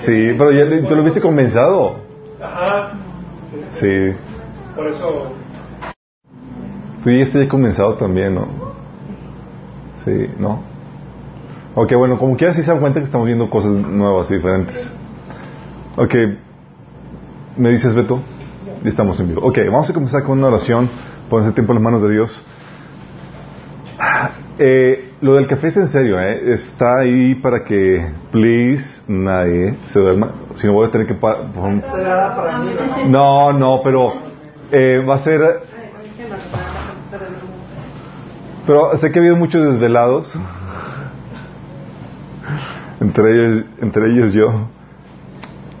Sí, pero ya tú lo viste comenzado. Ajá. Sí. Por eso. Tú ya estás comenzado también, ¿no? Sí, ¿no? Ok, bueno, como quieras, sí se dan cuenta que estamos viendo cosas nuevas y diferentes. Ok, ¿me dices, Beto? Ya estamos en vivo. Ok, vamos a comenzar con una oración. Poner el tiempo en las manos de Dios. Eh, lo del café es en serio, ¿eh? Está ahí para que, please, nadie se duerma. Si no, voy a tener que... pa- No, no, pero eh, va a ser... Pero sé que ha habido muchos desvelados. Entre ellos, entre ellos yo.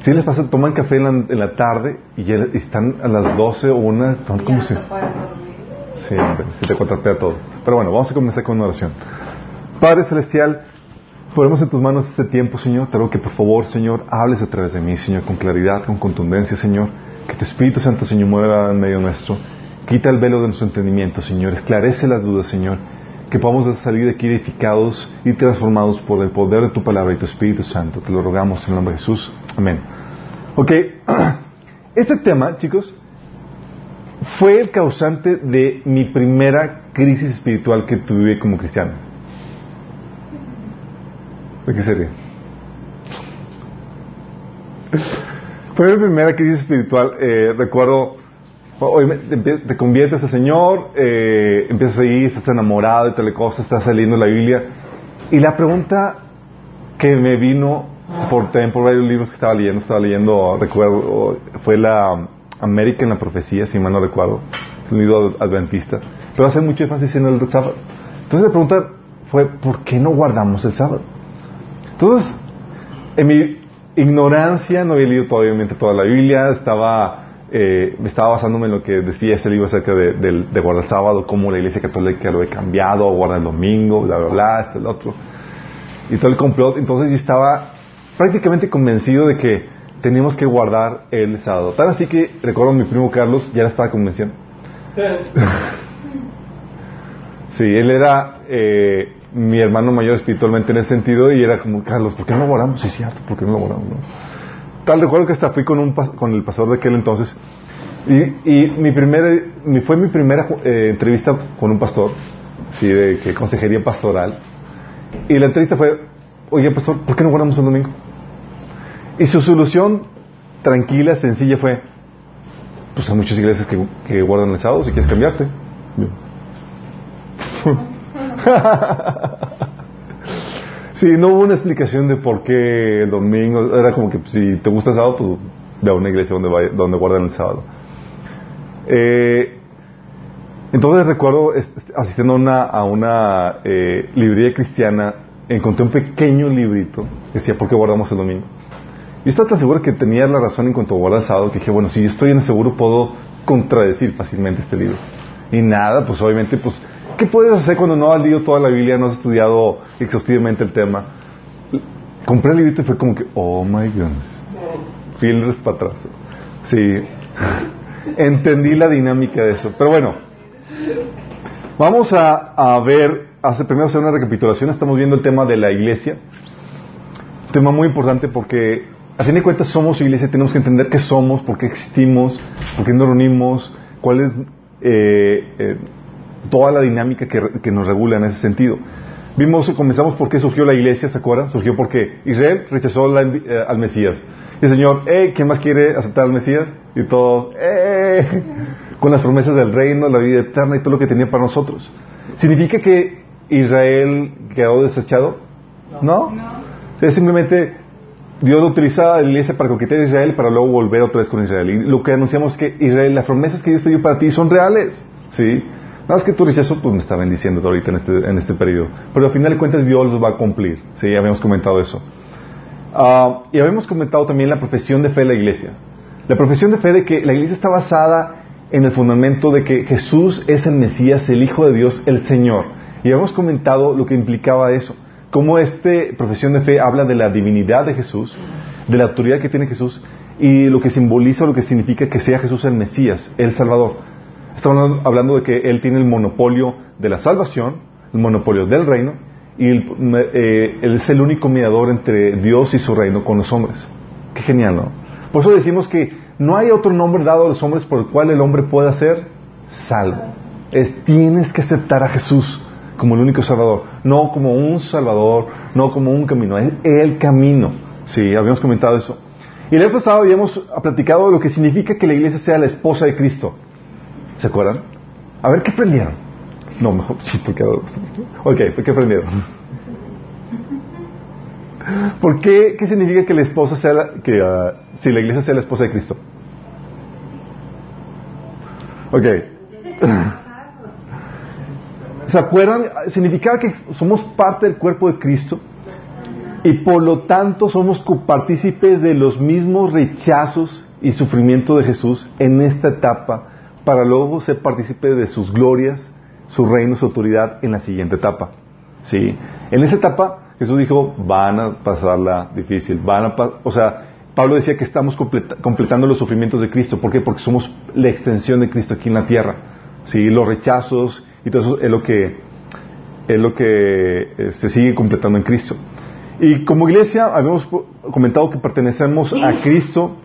Si les pasa, toman café en la, en la tarde y ya están a las 12 o una, están como si... Sí, hombre, si te contrapea todo. Pero bueno, vamos a comenzar con una oración. Padre Celestial, ponemos en tus manos este tiempo, Señor. Te ruego que por favor, Señor, hables a través de mí, Señor, con claridad, con contundencia, Señor. Que tu Espíritu Santo, Señor, mueva en medio nuestro. Quita el velo de nuestro entendimiento, Señor. Esclarece las dudas, Señor. Que podamos salir de aquí edificados y transformados por el poder de tu palabra y tu Espíritu Santo. Te lo rogamos en el nombre de Jesús. Amén. Ok, este tema, chicos, fue el causante de mi primera crisis espiritual que tuve como cristiano. ¿De qué sería? Fue mi primera crisis espiritual. eh, recuerdo, hoy te, conviertes al Señor, eh, empiezas ahí, estás enamorado y tal cosa, estás saliendo la Biblia. Y la pregunta que me vino por, por varios libros que estaba leyendo, estaba leyendo, recuerdo, fue la América en la Profecía, si mal no recuerdo, es adventista, pero hace mucho énfasis en el sábado. Entonces la pregunta fue, ¿por qué no guardamos el sábado? Entonces, en mi ignorancia, no había leído todavía toda la Biblia, estaba, eh, estaba basándome en lo que decía ese libro acerca de, del- de guardar el sábado, cómo la iglesia católica lo he cambiado, guarda el domingo, bla, bla, bla, esto, el otro y todo el complot. Entonces yo estaba prácticamente convencido de que teníamos que guardar el sábado. Tan así que recuerdo a mi primo Carlos, ya la estaba convenciendo. Sí, él era eh, mi hermano mayor espiritualmente en ese sentido y era como, Carlos, ¿por qué no lo guardamos? Sí, cierto, ¿por qué no lo guardamos? no? Tal, recuerdo que hasta fui con, un, con el pastor de aquel entonces y, y mi primera, mi, fue mi primera eh, entrevista con un pastor, sí, de consejería pastoral. Y la entrevista fue, oye, pastor, ¿por qué no guardamos el domingo? Y su solución, tranquila, sencilla, fue, pues hay muchas iglesias que, guardan el sábado, si quieres cambiarte. Sí, no hubo una explicación de por qué el domingo. Era como que si te gusta el sábado, pues ve a una iglesia donde, vaya- donde guardan el sábado. Eh, entonces recuerdo asistiendo a una, a una eh, librería cristiana, encontré un pequeño librito que decía ¿por qué guardamos el domingo? Yo estaba tan seguro que tenía la razón en cuanto a guardar el sábado que dije, bueno, si yo estoy en el seguro puedo contradecir fácilmente este libro. Y nada, pues obviamente, pues, ¿qué puedes hacer cuando no has leído toda la Biblia, no has estudiado exhaustivamente el tema? Compré el librito y fue como que, oh my goodness. Fieldres para atrás. Sí. Entendí la dinámica de eso. Pero bueno, vamos a, a ver, hace, primero hacer una recapitulación. Estamos viendo el tema de la iglesia. Tema muy importante porque, a fin de cuentas, somos iglesia. Tenemos que entender qué somos, por qué existimos, por qué nos reunimos, cuál es eh, eh, toda la dinámica que, que nos regula en ese sentido. Vimos, comenzamos por qué surgió la iglesia, ¿se acuerdan? Surgió porque Israel rechazó la eh, al Mesías. Y el Señor, eh, ¿quién más quiere aceptar al Mesías? Y todos, eh, con las promesas del reino, la vida eterna y todo lo que tenía para nosotros. ¿Significa que Israel quedó desechado? No. Es simplemente Dios lo utiliza la iglesia para conquistar a Israel para luego volver otra vez con Israel. Y lo que anunciamos es que Israel, las promesas que Dios te dio para ti son reales. ¿Sí? Nada más que tu rechazo pues me está bendiciendo ahorita en este, en este periodo. Pero al final de cuentas Dios los va a cumplir. Sí, habíamos comentado eso. Ah, y habíamos comentado también la profesión de fe de la iglesia. La profesión de fe de que la iglesia está basada en el fundamento de que Jesús es el Mesías, el Hijo de Dios, el Señor. Y habíamos comentado lo que implicaba eso. Cómo esta profesión de fe habla de la divinidad de Jesús, de la autoridad que tiene Jesús y lo que simboliza, lo que significa que sea Jesús el Mesías, el Salvador. Estamos hablando- de que Él tiene el monopolio de la salvación, el monopolio del reino, y eh, Él es el único mediador entre Dios y su reino con los hombres. Qué genial, ¿no? Por eso decimos que no hay otro nombre dado a los hombres por el cual el hombre pueda ser salvo. Es, tienes que aceptar a Jesús como el único Salvador, no como un Salvador, no como un camino, es el camino. Sí, habíamos comentado eso. Y el año pasado habíamos platicado lo que significa que la iglesia sea la esposa de Cristo. ¿Se acuerdan? A ver, ¿qué aprendieron? No, mejor sí, porque... Ok, ¿qué aprendieron? ¿Por qué? ¿Qué significa que la esposa sea la, que, uh, si la iglesia sea la esposa de Cristo? Ok. ¿Se acuerdan? Significaba que somos parte del cuerpo de Cristo y por lo tanto somos copartícipes de los mismos rechazos y sufrimiento de Jesús en esta etapa para luego ser partícipe de sus glorias, su reino, su autoridad en la siguiente etapa. ¿Sí? En esa etapa Jesús dijo, van a pasarla difícil, van a o sea, Pablo decía que estamos completando los sufrimientos de Cristo, ¿por qué? Porque somos la extensión de Cristo aquí en la tierra. ¿Sí? Los rechazos y todo eso es lo que es lo que eh, se sigue completando en Cristo. Y como iglesia habíamos comentado que pertenecemos a Cristo.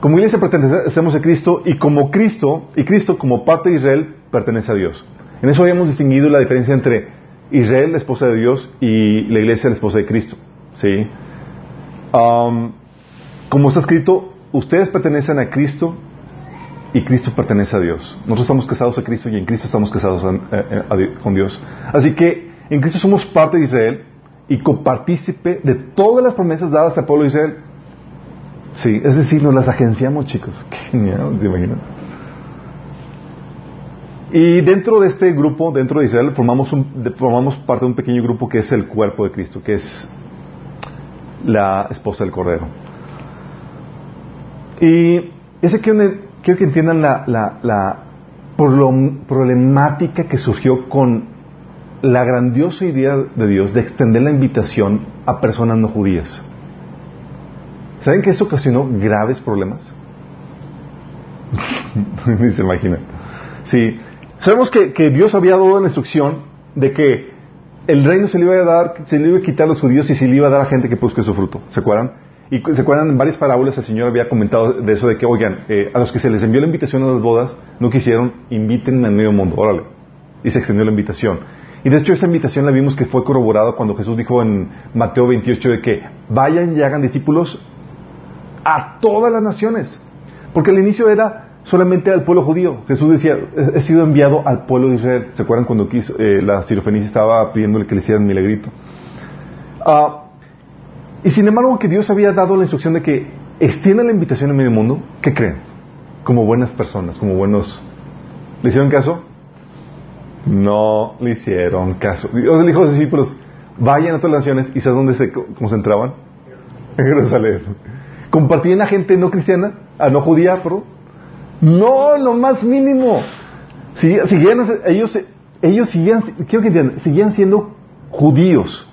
Como iglesia pertenecemos a Cristo y como Cristo, y Cristo como parte de Israel pertenece a Dios. En eso habíamos distinguido la diferencia entre Israel, la esposa de Dios, y la iglesia, la esposa de Cristo. ¿Sí? Um, como está escrito, ustedes pertenecen a Cristo y Cristo pertenece a Dios. Nosotros estamos casados a Cristo y en Cristo estamos casados con Dios. Así que en Cristo somos parte de Israel y copartícipe de todas las promesas dadas al pueblo de Israel. Sí, es decir, nos las agenciamos, chicos. Qué genial, ¿te imaginas? Y dentro de este grupo, dentro de Israel, formamos, formamos parte de un pequeño grupo que es el cuerpo de Cristo, que es la esposa del Cordero. Y ese quiero, quiero que entiendan la, problemática que surgió con la grandiosa idea de Dios de extender la invitación a personas no judías. ¿Saben que eso ocasionó graves problemas? Ni se imaginan. Sí, sabemos que, Dios había dado la instrucción de que el reino se le iba a dar, se le iba a quitar a los judíos y se le iba a dar a gente que busque su fruto. ¿Se acuerdan? Y se acuerdan en varias parábolas el Señor había comentado de eso de que, oigan, eh, a los que se les envió la invitación a las bodas, no quisieron, inviten al medio mundo, órale. Y se extendió la invitación. Y de hecho esa invitación la vimos que fue corroborada cuando Jesús dijo en Mateo 28 de que vayan y hagan discípulos a todas las naciones. Porque al inicio era solamente al pueblo judío. Jesús decía, he sido enviado al pueblo de Israel. ¿Se acuerdan cuando quiso, eh, la sirofenicia estaba pidiéndole que le hicieran milagrito? Ah, y sin embargo que Dios había dado la instrucción de que extiendan la invitación en medio mundo, ¿qué creen? Como buenas personas, como buenos... ¿Le hicieron caso? No le hicieron caso. Dios dijo a los discípulos, vayan a todas las naciones y ¿sabes dónde se concentraban? En Jerusalén. ¿Compartían a gente no cristiana? ¿A no judía, perdón? No, lo más mínimo. Siguen, ellos, ellos seguían, quiero que entiendan, seguían siendo judíos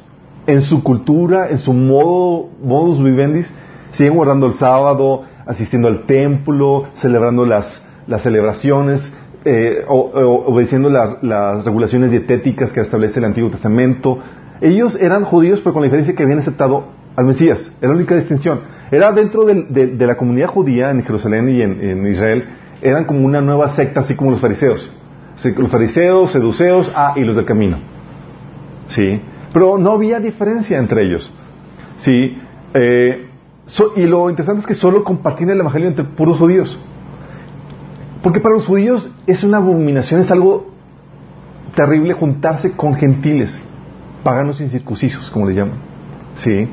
en su cultura, en su modo, modus vivendi, siguen guardando el sábado, asistiendo al templo, celebrando las, las celebraciones, eh, obedeciendo las, regulaciones dietéticas que establece el Antiguo Testamento. Ellos eran judíos, pero con la diferencia que habían aceptado al Mesías. Era la única distinción. Era dentro de, la comunidad judía en Jerusalén y en, Israel, eran como una nueva secta, así como los fariseos. Los fariseos, seduceos, ah, y los del camino. ¿Sí? Pero no había diferencia entre ellos. ¿Sí? Eh, y lo interesante es que solo compartían el evangelio entre puros judíos. Porque para los judíos es una abominación, es algo terrible juntarse con gentiles, paganos incircuncisos, como les llaman. ¿Sí?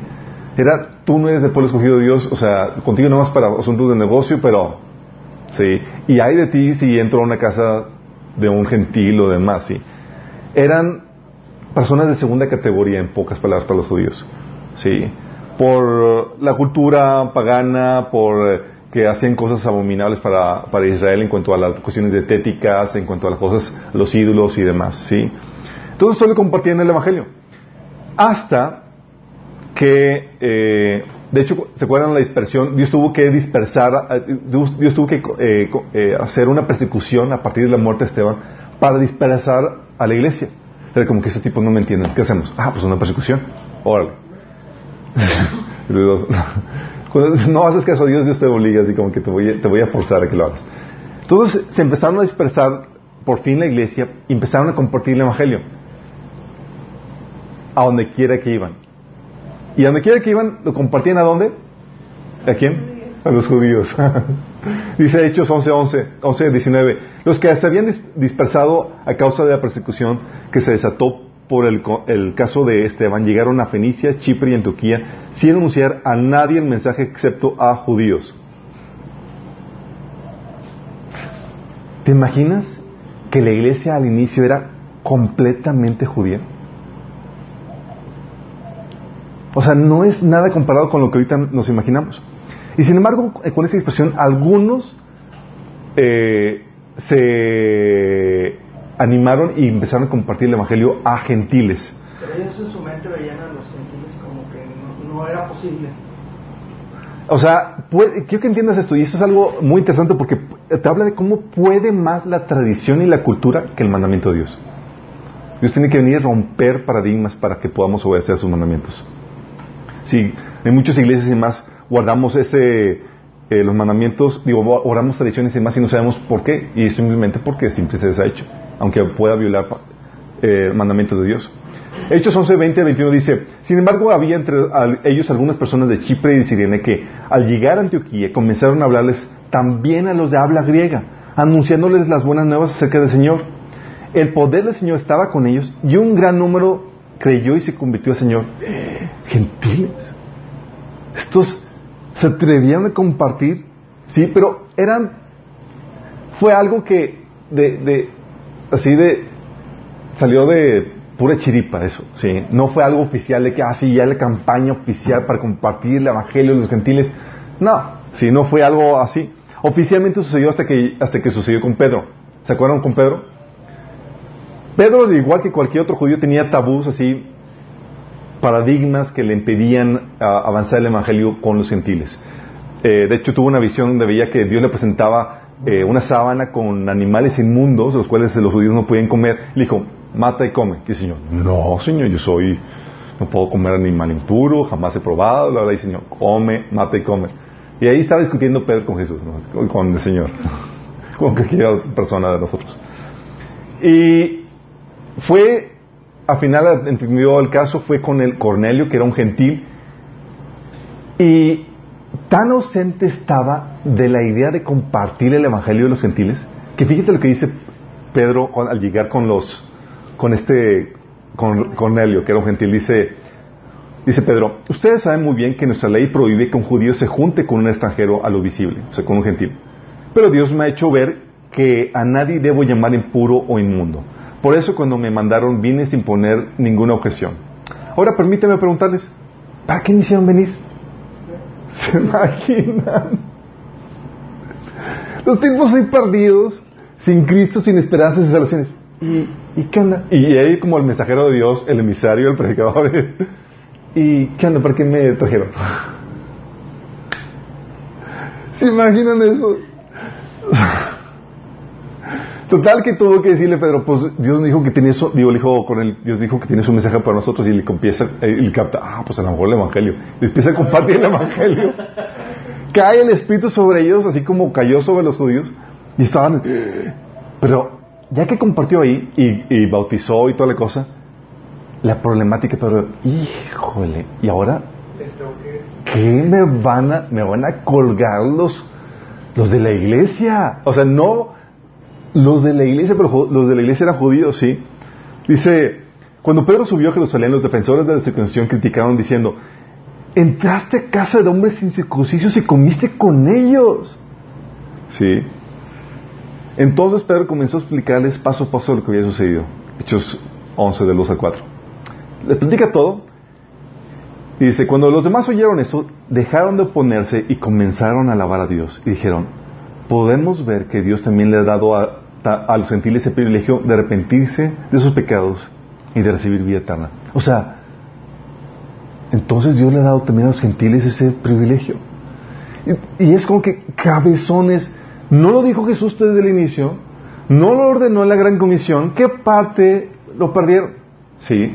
Era, tú no eres del pueblo escogido de Dios, o sea, contigo no más para asuntos de negocio, pero, ¿sí? Y hay de ti si entro a una casa de un gentil o demás, ¿sí? Eran personas de segunda categoría, en pocas palabras, para los judíos, ¿sí? Por la cultura pagana, por que hacían cosas abominables para, para, Israel en cuanto a las cuestiones dietéticas, en cuanto a las cosas, los ídolos y demás, ¿sí? Entonces solo compartían el Evangelio. Hasta que, eh, de hecho, ¿se acuerdan la dispersión? Dios tuvo que dispersar, eh, Dios, tuvo que eh, hacer una persecución a partir de la muerte de Esteban para dispersar a la iglesia. Pero como que ese tipo no me entienden. ¿Qué hacemos? Ah, pues una persecución. Órale. No haces caso a Dios, Dios te obliga, así como que te voy, a, te voy a forzar a que lo hagas. Entonces se empezaron a dispersar por fin la iglesia y empezaron a compartir el Evangelio. A donde quiera que iban. Y a donde quiera que iban, ¿lo compartían a dónde? ¿A quién? A los judíos. Dice Hechos 11, 11, 11, 19. Los que se habían dispersado a causa de la persecución que se desató por el, el, caso de Esteban, llegaron a Fenicia, Chipre y Antioquía sin anunciar a nadie el mensaje excepto a judíos. ¿Te imaginas que la iglesia al inicio era completamente judía? O sea, no es nada comparado con lo que ahorita nos imaginamos. Y sin embargo, con esa expresión, algunos eh, se animaron y empezaron a compartir el Evangelio a gentiles. Pero ellos en su mente veían a los gentiles como que no, era posible. O sea, quiero que entiendas esto, y esto es algo muy interesante porque te habla de cómo puede más la tradición y la cultura que el mandamiento de Dios. Dios tiene que venir a romper paradigmas para que podamos obedecer sus mandamientos. Sí, en muchas iglesias y más guardamos ese, eh, los mandamientos, digo, oramos tradiciones y más y no sabemos por qué, y simplemente porque siempre se les ha hecho, aunque pueda violar eh, mandamientos de Dios. Hechos 11, 20 21 dice, sin embargo había entre ellos algunas personas de Chipre y de Sirene que al llegar a Antioquía comenzaron a hablarles también a los de habla griega, anunciándoles las buenas nuevas acerca del Señor. El poder del Señor estaba con ellos y un gran número creyó y se convirtió al Señor. Gentiles. Estos se atrevían a compartir, sí, pero eran, fue algo que de, de así de, salió de pura chiripa eso, sí, no fue algo oficial de que, ah, ya la campaña oficial para compartir el evangelio de los gentiles, no, sí, no fue algo así. Oficialmente sucedió hasta que, hasta que sucedió con Pedro. ¿Se acuerdan con Pedro? Pedro, al igual que cualquier otro judío, tenía tabús así, paradigmas que le impedían ah, avanzar el Evangelio con los gentiles. Eh, de hecho, tuvo una visión donde veía que Dios le presentaba eh, una sábana con animales inmundos, los cuales los judíos no podían comer. Le dijo, mata y come. Y el Señor, no, Señor, yo soy, no puedo comer animal impuro, jamás he probado. La verdad, y el Señor, come, mata y come. Y ahí estaba discutiendo Pedro con Jesús, con el Señor, con cualquier persona de nosotros. Y fue, al final entendió el caso, fue con el Cornelio, que era un gentil, y tan ausente estaba de la idea de compartir el Evangelio de los gentiles, que fíjate lo que dice Pedro al llegar con los, con este, con Cornelio, que era un gentil, dice, dice Pedro, ustedes saben muy bien que nuestra ley prohíbe que un judío se junte con un extranjero a lo visible, o sea, con un gentil. Pero Dios me ha hecho ver que a nadie debo llamar impuro o inmundo. Por eso cuando me mandaron vine sin poner ninguna objeción. Ahora permíteme preguntarles, ¿para qué me hicieron venir? ¿Se imaginan? Los tiempos hay perdidos, sin Cristo, sin esperanzas y salvaciones. ¿Y, ¿Y qué onda? Y ahí como el mensajero de Dios, el emisario, el predicador. ¿Y qué onda? ¿Para qué me trajeron? ¿Se imaginan eso? Total que tuvo que decirle Pedro, pues Dios dijo que tenía eso, digo, dijo con él, Dios dijo que tiene su mensaje para nosotros y le empieza, y le capta, ah, pues a lo mejor el evangelio. Y empieza a compartir el evangelio. Cae el espíritu sobre ellos, así como cayó sobre los judíos, y estaban, pero ya que compartió ahí y, bautizó y toda la cosa, la problemática, pero, híjole, y ahora, ¿qué me van a, me van a colgar los, los de la iglesia? O sea, no los de la iglesia, pero los de la iglesia eran judíos, sí. Dice, cuando Pedro subió a Jerusalén, los defensores de la circuncisión criticaron diciendo, entraste a casa de hombres sin circuncisión y comiste con ellos. Sí. Entonces Pedro comenzó a explicarles paso a paso lo que había sucedido. Hechos 11 de 2 a 4. Les platica todo. Y dice, cuando los demás oyeron eso, dejaron de oponerse y comenzaron a alabar a Dios. Y dijeron, podemos ver que Dios también le ha dado a, a los gentiles ese privilegio de arrepentirse de sus pecados y de recibir vida eterna. O sea, entonces Dios le ha dado también a los gentiles ese privilegio. Y, es como que cabezones, no lo dijo Jesús desde el inicio, no lo ordenó en la gran comisión, ¿qué parte lo perdieron? Sí.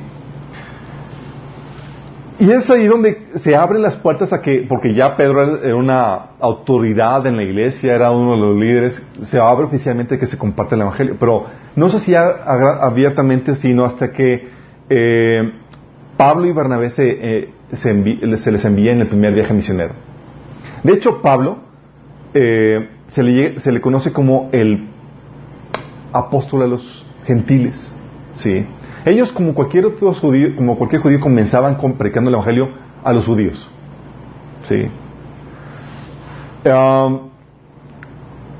Y es ahí donde se abren las puertas a que, porque ya Pedro era una autoridad en la iglesia, era uno de los líderes, se abre oficialmente que se comparte el Evangelio. Pero no se hacía abiertamente, sino hasta que eh, Pablo y Bernabé se, eh, se, les envía en el primer viaje misionero. De hecho, Pablo eh, se, le, se le conoce como el apóstol de los gentiles. ¿sí? Ellos, como cualquier otro judío, como cualquier judío, comenzaban predicando el evangelio a los judíos. ¿Sí?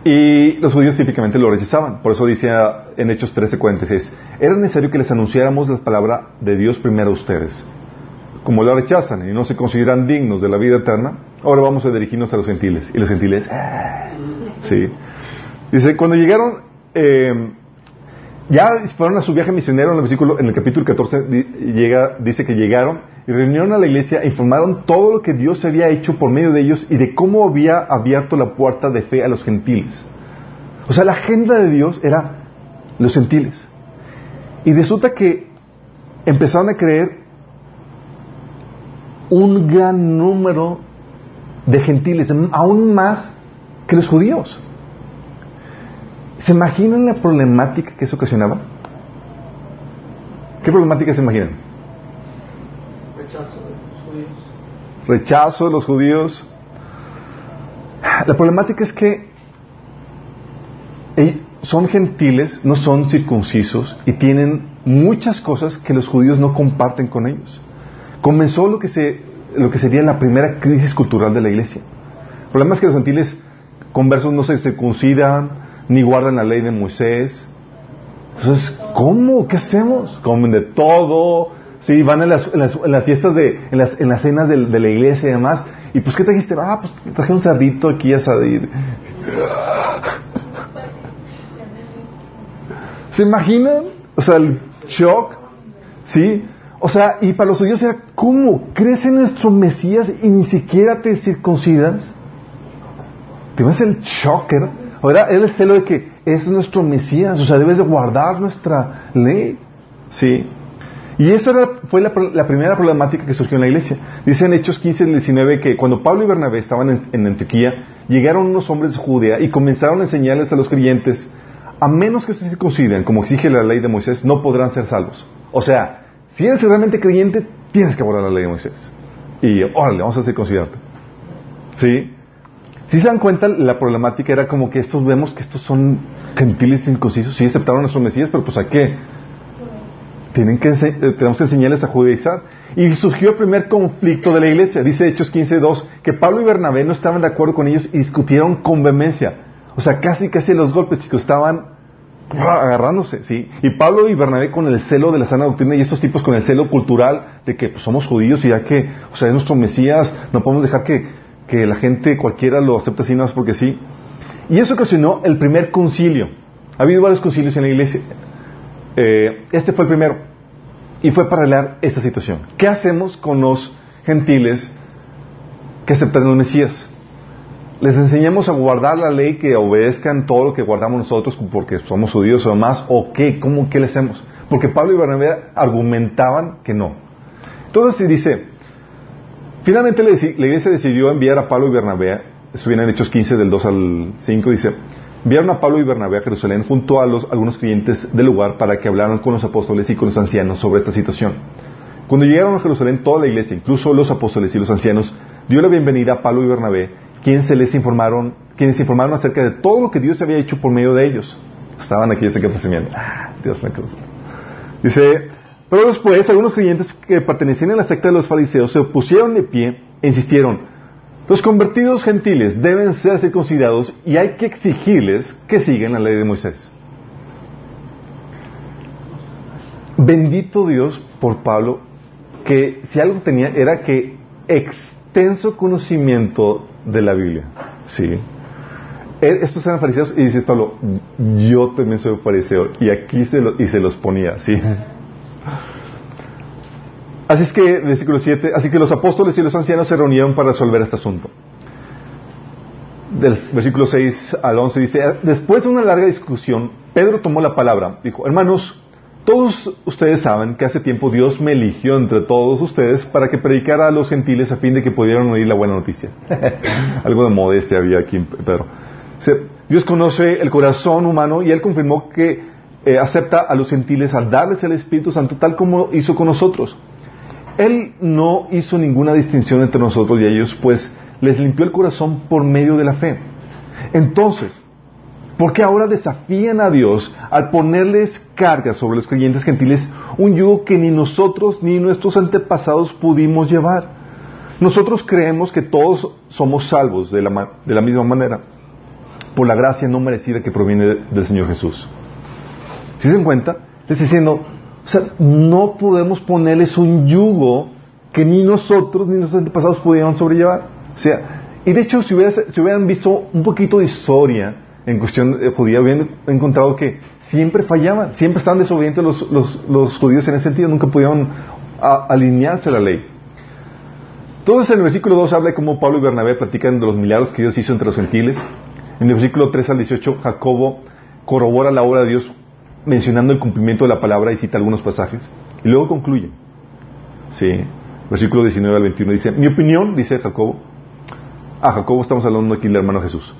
Y los judíos típicamente lo rechazaban. Por eso dice en Hechos 13:46, era necesario que les anunciáramos la palabra de Dios primero a ustedes. Como la rechazan y no se consideran dignos de la vida eterna, ahora vamos a dirigirnos a los gentiles. Y los gentiles, ah". sí. Dice, cuando llegaron, eh, ya fueron a su viaje misionero en el versículo, en el capítulo 14 llega, dice que llegaron y reunieron a la iglesia e informaron todo lo que Dios había hecho por medio de ellos y de cómo había abierto la puerta de fe a los gentiles. O sea, la agenda de Dios era los gentiles. Y resulta que empezaron a creer un gran número de gentiles, aún más que los judíos. ¿Se imaginan la problemática que eso ocasionaba? ¿Qué problemática se imaginan? Rechazo de los judíos. Rechazo de los judíos. La problemática es que son gentiles, no son circuncisos y tienen muchas cosas que los judíos no comparten con ellos. Comenzó lo que, se, lo que sería la primera crisis cultural de la iglesia. El problema es que los gentiles conversos no se circuncidan, ni guardan la ley de Moisés. Entonces, ¿cómo? ¿Qué hacemos? Comen de todo, sí, van en las, en las, fiestas de, en las, en las cenas de, la iglesia y demás. Y pues, ¿qué trajiste? Ah, pues traje un cerdito aquí a salir. ¿Se imaginan? O sea, el shock, ¿sí? O sea, y para los judíos era, ¿cómo? ¿Crece nuestro Mesías y ni siquiera te circuncidas? ¿Te ves el shock? Ahora, era el celo de que es nuestro Mesías, o sea, debes de guardar nuestra ley. ¿Sí? Y esa fue la, primera problemática que surgió en la iglesia. Dice en Hechos 15 y 19 que cuando Pablo y Bernabé estaban en, en, Antioquía, llegaron unos hombres de Judea y comenzaron a enseñarles a los creyentes, a menos que se circunciden, como exige la ley de Moisés, no podrán ser salvos. O sea, si eres realmente creyente, tienes que guardar la ley de Moisés. Y órale, vamos a circuncidarte. ¿Sí? Si se dan cuenta, la problemática era como que estos vemos que estos son gentiles inclusisos. Sí aceptaron a nuestro Mesías, pero pues a qué? Tienen que, eh, tenemos que enseñarles a judaizar. Y surgió el primer conflicto de la iglesia. Dice Hechos 15.2 que Pablo y Bernabé no estaban de acuerdo con ellos y discutieron con vehemencia. O sea, casi casi los golpes, chicos, estaban agarrándose, ¿sí? Y Pablo y Bernabé con el celo de la sana doctrina y estos tipos con el celo cultural de que pues, somos judíos y ya que, o sea, es nuestro Mesías, no podemos dejar que que la gente cualquiera lo acepta así más porque sí. Y eso ocasionó el primer concilio. Ha habido varios concilios en la iglesia. Eh, este fue el primero. Y fue para arreglar esta situación. ¿Qué hacemos con los gentiles que aceptan el Mesías? ¿Les enseñamos a guardar la ley, que obedezcan todo lo que guardamos nosotros porque somos judíos o demás? ¿O qué? ¿Cómo qué le hacemos? Porque Pablo y Bernabé argumentaban que no. Entonces, si dice, Finalmente la iglesia decidió enviar a Pablo y Bernabé, eso viene en Hechos 15 del 2 al 5, dice, enviaron a Pablo y Bernabé a Jerusalén junto a los, algunos clientes del lugar para que hablaran con los apóstoles y con los ancianos sobre esta situación. Cuando llegaron a Jerusalén, toda la iglesia, incluso los apóstoles y los ancianos, dio la bienvenida a Pablo y Bernabé, quienes se les informaron, quienes informaron acerca de todo lo que Dios había hecho por medio de ellos. Estaban aquí ese que Ah, Dios me cruz. Dice, pero después, algunos creyentes que pertenecían a la secta de los fariseos se opusieron de pie e insistieron, los convertidos gentiles deben ser circuncidados y hay que exigirles que sigan la ley de Moisés. Bendito Dios por Pablo, que si algo tenía era que extenso conocimiento de la Biblia. Sí. Estos eran fariseos y dice Pablo, yo también soy fariseo y aquí se, y se los ponía, sí. Así es que, versículo 7, así que los apóstoles y los ancianos se reunieron para resolver este asunto. Del versículo 6 al 11 dice, después de una larga discusión, Pedro tomó la palabra, dijo, hermanos, Todos ustedes saben que hace tiempo Dios me eligió entre todos ustedes para que predicara a los gentiles a fin de que pudieran oír la buena noticia. Algo de modestia había aquí, Pedro. Dios conoce el corazón humano y Él confirmó que eh, acepta a los gentiles al darles el Espíritu Santo tal como hizo con nosotros. Él no hizo ninguna distinción entre nosotros y ellos, pues les limpió el corazón por medio de la fe. Entonces, ¿por qué ahora desafían a Dios al ponerles cargas sobre los creyentes gentiles un yugo que ni nosotros ni nuestros antepasados pudimos llevar? Nosotros creemos que todos somos salvos de la, de la misma manera, por la gracia no merecida que proviene del Señor Jesús. ¿Sí se dan cuenta? Les diciendo, o sea, no podemos ponerles un yugo que ni nosotros ni nuestros antepasados pudieron sobrellevar. O sea, y de hecho, si, hubieran visto un poquito de historia en cuestión de judía, hubieran encontrado que siempre fallaban, siempre estaban desobedientes los, los, judíos en ese sentido, nunca pudieron alinearse a la ley. Entonces, en el versículo 2 habla de cómo Pablo y Bernabé platican de los milagros que Dios hizo entre los gentiles. En el versículo 3 al 18, Jacobo corrobora la obra de Dios mencionando el cumplimiento de la palabra y cita algunos pasajes. Y luego concluye. Sí, versículo 19 al 21 dice, mi opinión, dice Jacobo, a Jacobo estamos hablando aquí del hermano Jesús.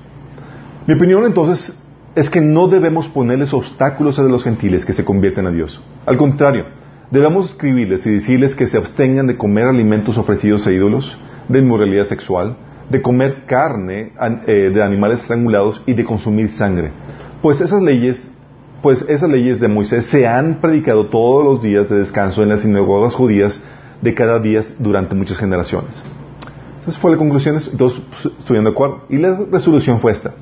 Mi opinión entonces es que no debemos ponerles obstáculos a los gentiles que se convierten a Dios. Al contrario, debemos escribirles y decirles que se abstengan de comer alimentos ofrecidos a ídolos, de inmoralidad sexual, de comer carne eh, de animales estrangulados y de consumir sangre. Pues esas leyes pues esas leyes de Moisés se han predicado todos los días de descanso en las sinagogas judías de cada día durante muchas generaciones. Esa fue la conclusión, todos estuvieron de acuerdo. Y la resolución fue esta.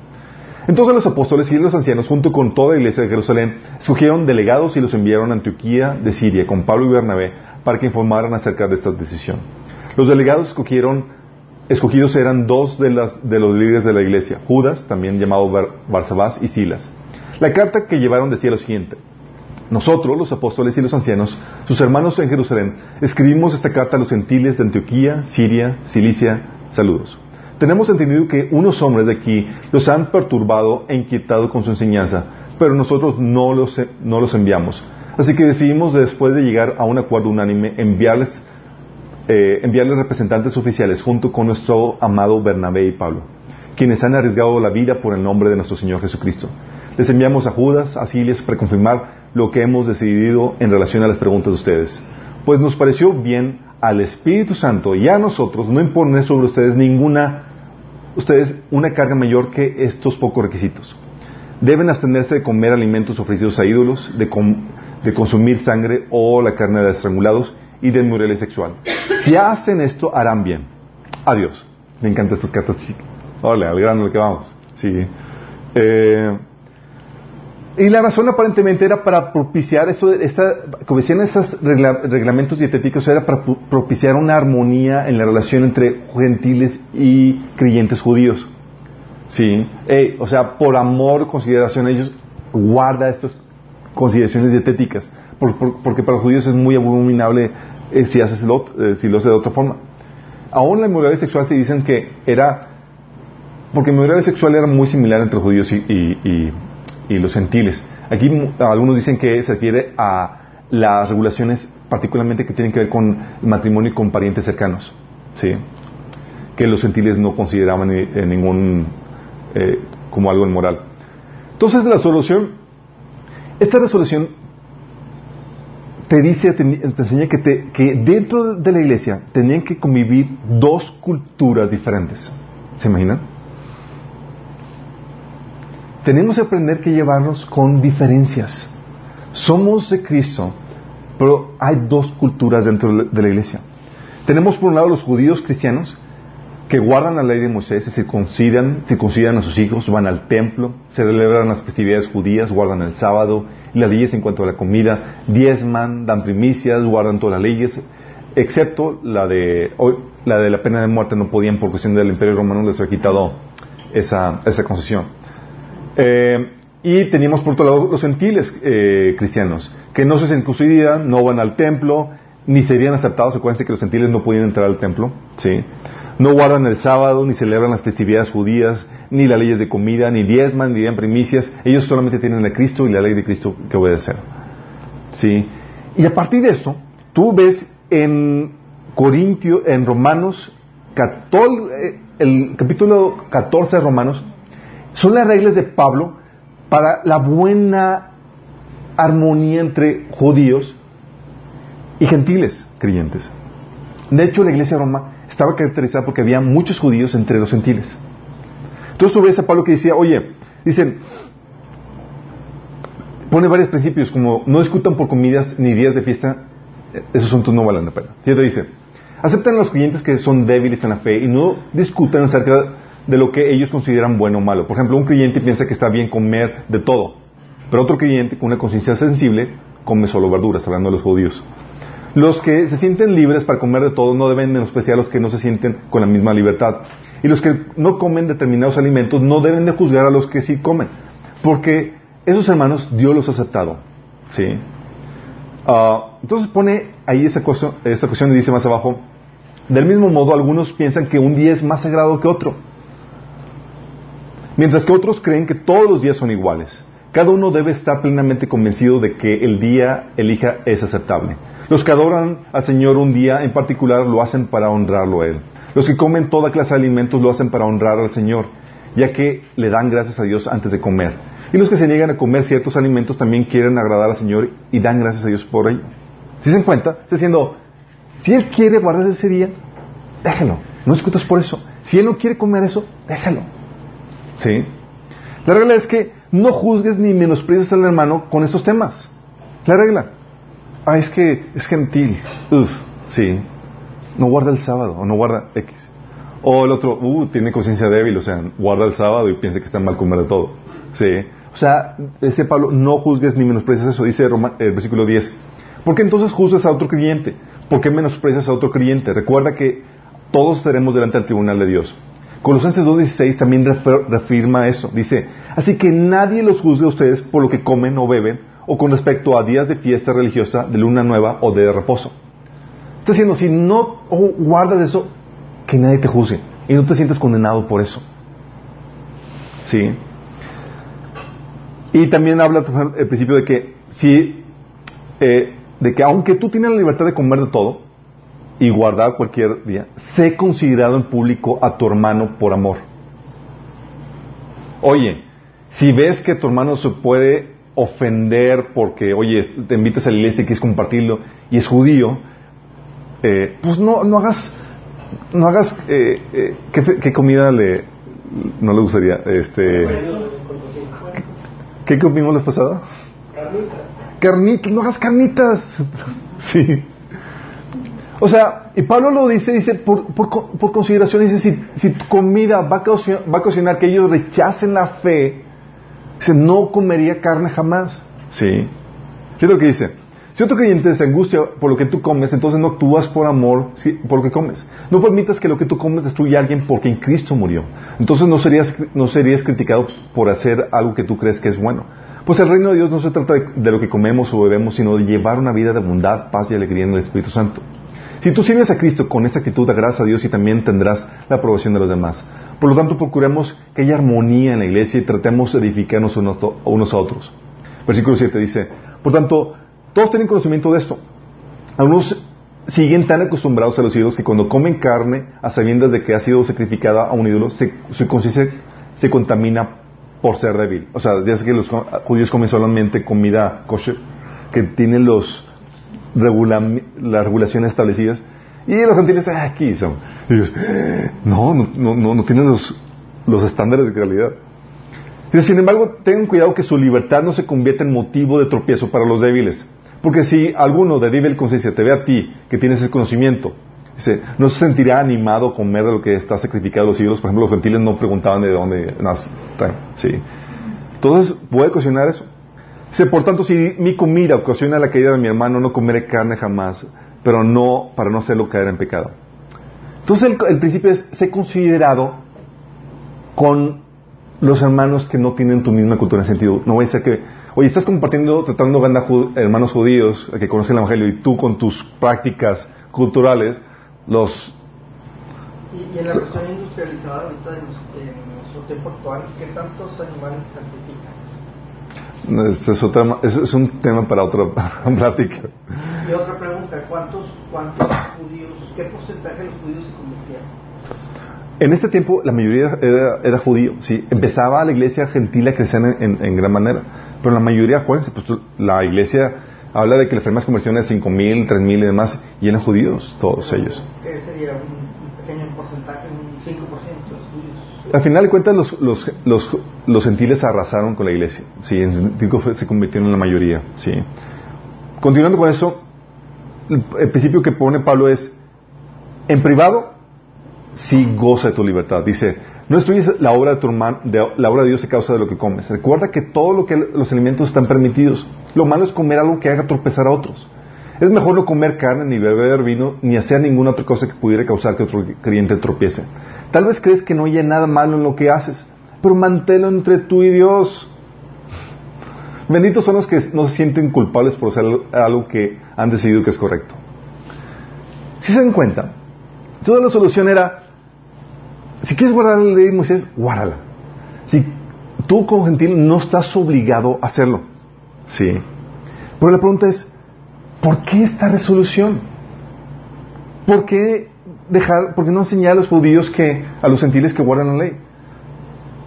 Entonces los apóstoles y los ancianos, junto con toda la iglesia de Jerusalén, escogieron delegados y los enviaron a Antioquía de Siria con Pablo y Bernabé para que informaran acerca de esta decisión. Los delegados escogieron, escogidos eran dos de, los líderes de la iglesia, Judas, también llamado Barsabás, y Silas. La carta que llevaron decía lo siguiente. Nosotros, los apóstoles y los ancianos, sus hermanos en Jerusalén, escribimos esta carta a los gentiles de Antioquía, Siria, Cilicia, saludos. Tenemos entendido que unos hombres de aquí los han perturbado e inquietado con su enseñanza, pero nosotros no los, no los enviamos. Así que decidimos, después de llegar a un acuerdo unánime, enviarles, eh, enviarles representantes oficiales junto con nuestro amado Bernabé y Pablo, quienes han arriesgado la vida por el nombre de nuestro Señor Jesucristo. Les enviamos a Judas, a Siles, para confirmar lo que hemos decidido en relación a las preguntas de ustedes. Pues nos pareció bien al Espíritu Santo y a nosotros no imponer sobre ustedes ninguna, ustedes una carga mayor que estos pocos requisitos. Deben abstenerse de comer alimentos ofrecidos a ídolos, de, de consumir sangre o la carne de estrangulados y de inmoralidad sexual. Si hacen esto, harán bien. Adiós. Me encantan estas cartas. Hola, al grano que vamos. Sí. Eh, y la razón aparentemente era para propiciar eso, esta, como decían esos reglamentos dietéticos, era para propiciar una armonía en la relación entre gentiles y creyentes judíos. Sí, o sea, por amor, consideración, ellos guarda estas consideraciones dietéticas, porque para los judíos es muy abominable eh, si haces lo, eh, si lo haces de otra forma. Aún la inmoralidad sexual se dicen que era, porque la inmoralidad sexual era muy similar entre judíos y y los gentiles. Aquí algunos dicen que se refiere a las regulaciones particularmente que tienen que ver con el matrimonio y con parientes cercanos, ¿sí? que los gentiles no consideraban en ningún eh, como algo inmoral. Entonces la solución, esta resolución te dice, te, enseña que, te, que dentro de la iglesia tenían que convivir dos culturas diferentes. ¿Se imaginan? Tenemos que aprender que llevarnos con diferencias. Somos de Cristo, pero hay dos culturas dentro de la iglesia. Tenemos por un lado los judíos cristianos que guardan la ley de Moisés, se circuncidan, a sus hijos, van al templo, se celebran las festividades judías, guardan el sábado las leyes en cuanto a la comida, diezman, dan primicias, guardan todas las leyes, excepto la de, la de la pena de muerte no podían por cuestión del imperio romano les ha quitado esa concesión. Eh, y teníamos por otro lado los gentiles eh, cristianos, que no se circuncidan, no van al templo, ni serían aceptados. Acuérdense que los gentiles no podían entrar al templo, ¿sí? No guardan el sábado, ni celebran las festividades judías, ni las leyes de comida, ni diezman, ni dan primicias. Ellos solamente tienen a Cristo y la ley de Cristo que obedecer. Sí. Y a partir de eso, tú ves en Corintio, en Romanos, eh, el capítulo 14 de Romanos, son las reglas de Pablo para la buena armonía entre judíos y gentiles creyentes. De hecho, la iglesia de Roma estaba caracterizada porque había muchos judíos entre los gentiles. Entonces tú ves a Pablo que decía, oye, dicen, pone varios principios como no discutan por comidas ni días de fiesta, eh, esos asuntos no valen la pena. Fíjate, dice, acepten a los creyentes que son débiles en la fe y no discutan acerca de lo que ellos consideran bueno o malo. Por ejemplo, un creyente piensa que está bien comer de todo, pero otro creyente con una conciencia sensible come solo verduras, hablando de los judíos. Los que se sienten libres para comer de todo no deben menospreciar a los que no se sienten con la misma libertad. Y los que no comen determinados alimentos no deben de juzgar a los que sí comen. Porque esos hermanos Dios los ha aceptado. ¿Sí? Ah, entonces pone ahí esa cuestión y dice más abajo, del mismo modo algunos piensan que un día es más sagrado que otro. Mientras que otros creen que todos los días son iguales. Cada uno debe estar plenamente convencido de que el día elija es aceptable. Los que adoran al Señor un día en particular lo hacen para honrarlo a Él. Los que comen toda clase de alimentos lo hacen para honrar al Señor, ya que le dan gracias a Dios antes de comer. Y los que se niegan a comer ciertos alimentos también quieren agradar al Señor y dan gracias a Dios por ello. Si se dan cuenta, está diciendo, si Él quiere guardar ese día, déjalo. No discutas por eso. Si Él no quiere comer eso, déjalo. ¿Sí? La regla es que no juzgues ni menosprecies al hermano con estos temas. La regla. Ah, es que es gentil. Uf, sí. No guarda el sábado o no guarda X. O el otro, uh, tiene conciencia débil, o sea, guarda el sábado y piensa que está mal comer de todo. Sí. O sea, ese Pablo, no juzgues ni menosprecies eso, dice el versículo 10. ¿Por qué entonces juzgas a otro creyente? ¿Por qué menosprecias a otro creyente? Recuerda que todos estaremos delante del tribunal de Dios. Colosenses 2.16 también reafirma eso. Dice, así que nadie los juzgue a ustedes por lo que comen o beben o con respecto a días de fiesta religiosa, de luna nueva o de reposo. Está diciendo, si no oh, guardas eso, que nadie te juzgue y no te sientas condenado por eso. ¿Sí? Y también habla el principio de que si, eh, de que aunque tú tienes la libertad de comer de todo y guardar cualquier día, sé considerado en público a tu hermano por amor. Oye, si ves que tu hermano se puede ofender porque, oye, te invitas a la iglesia y quieres compartirlo y es judío, eh, pues no, no hagas, no hagas, eh, eh, ¿qué, qué comida le, no le gustaría? Este, ¿Qué comimos la pasada? Carnitas, no hagas carnitas. sí. O sea, y Pablo lo dice, dice, por, por, co- por consideración, dice, si, si tu comida va a, causar, va a ocasionar que ellos rechacen la fe, dice, no comería carne jamás. Sí. ¿Qué es lo que dice? Si otro creyente se angustia por lo que tú comes, entonces no actúas por amor sí, por lo que comes. No permitas que lo que tú comes destruya a alguien porque en Cristo murió. Entonces no serías, no serías criticado por hacer algo que tú crees que es bueno. Pues el reino de Dios no se trata de, de lo que comemos o bebemos, sino de llevar una vida de bondad, paz y alegría en el Espíritu Santo. Si tú sirves a Cristo con esa actitud, agradas a Dios y también tendrás la aprobación de los demás. Por lo tanto, procuremos que haya armonía en la iglesia y tratemos de edificarnos unos, a otros. Versículo 7 dice, por tanto, todos tienen conocimiento de esto. Algunos siguen tan acostumbrados a los ídolos que cuando comen carne a sabiendas de que ha sido sacrificada a un ídolo, se- su conciencia se contamina por ser débil. O sea, ya sé que los judíos comen solamente comida kosher, que tiene los las regulaciones establecidas, y los gentiles, ah, aquí son. Ellos, no, no, no, no, tienen los, los estándares de calidad. Sin embargo, tengan cuidado que su libertad no se convierta en motivo de tropiezo para los débiles. Porque si alguno de débil conciencia te ve a ti, que tienes ese conocimiento, no se sentirá animado a comer de lo que está sacrificado a los ídolos. Por ejemplo, los gentiles no preguntaban de dónde traen. Sí. Entonces, puede ocasionar eso. Dice, por tanto, si mi comida ocasiona la caída de mi hermano, no comeré carne jamás, pero no para no hacerlo caer en pecado. Entonces, el, el principio es ser considerado con los hermanos que no tienen tu misma cultura en sentido. No voy a ser que, oye, estás compartiendo, tratando de ganar ju- hermanos judíos que conocen el Evangelio y tú con tus prácticas culturales los... Y, en la cuestión industrializada ahorita en nuestro tiempo actual, ¿qué tantos animales se sacrifican? Ese es, otra- es un tema para otra plática. Y otra pregunta, ¿cuántos, cuántos judíos, qué porcentaje de los judíos se convirtieron? En este tiempo la mayoría era, era judío, sí. Empezaba la iglesia gentil a crecer en, en- en gran manera, pero la mayoría, acuérdense, pues la iglesia habla de que las primeras conversiones de 5.000, 3.000 y demás, y eran judíos, todos ellos. ¿Qué sería un, un pequeño porcentaje, un 5% de los judíos? Al final de cuentas, los, los, los, gentiles arrasaron con la iglesia, sí, se convirtieron en la mayoría, sí. Continuando con eso, el, principio que pone Pablo es, en privado, sí goza de tu libertad. Dice, no estudies la obra de tu hermano, la obra de Dios a causa de lo que comes. Recuerda que todo lo que los alimentos están permitidos. Lo malo es comer algo que haga tropezar a otros. Es mejor no comer carne, ni beber vino, ni hacer ninguna otra cosa que pudiera causar que otro creyente tropiece. Tal vez crees que no haya nada malo en lo que haces, pero manténlo entre tú y Dios. Benditos son los que no se sienten culpables por hacer algo que han decidido que es correcto. Si se dan cuenta, toda la solución era, si quieres guardar la ley de Moisés, guárdala. Si tú como gentil no estás obligado a hacerlo. Sí. Pero la pregunta es, ¿por qué esta resolución? ¿Por qué dejar, por qué no enseñar a los judíos que, a los gentiles que guardan la ley?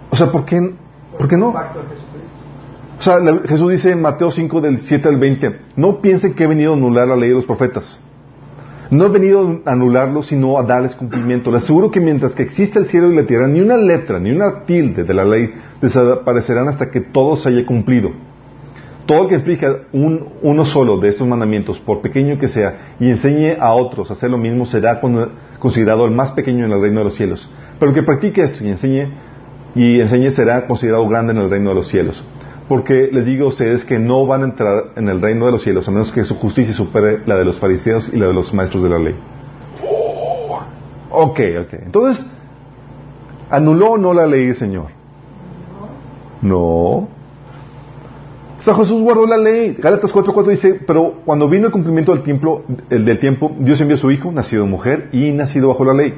O sea, ¿por qué, por qué no? O sea, la- Jesús dice en Mateo 5 del 7 al 20, no piensen que he venido a anular la ley de los profetas. No he venido a anularlo, sino a darles cumplimiento. Les aseguro que mientras que existe el cielo y la tierra, ni una letra, ni una tilde de la ley desaparecerán hasta que todo se haya cumplido. Todo el que explica un- uno solo de estos mandamientos, por pequeño que sea, y enseñe a otros a hacer lo mismo, será considerado el más pequeño en el reino de los cielos. Pero el que practique esto y enseñe, y enseñe será considerado grande en el reino de los cielos. Porque les digo a ustedes que no van a entrar en el reino de los cielos a menos que su justicia supere la de los fariseos y la de los maestros de la ley. Ok, ok. Entonces, ¿anuló o no la ley del Señor? No. O sea, Jesús guardó la ley. Gálatas 4.4 dice, pero cuando vino el cumplimiento del tiempo, el del tiempo, Dios envió a su Hijo, nacido mujer y nacido bajo la ley.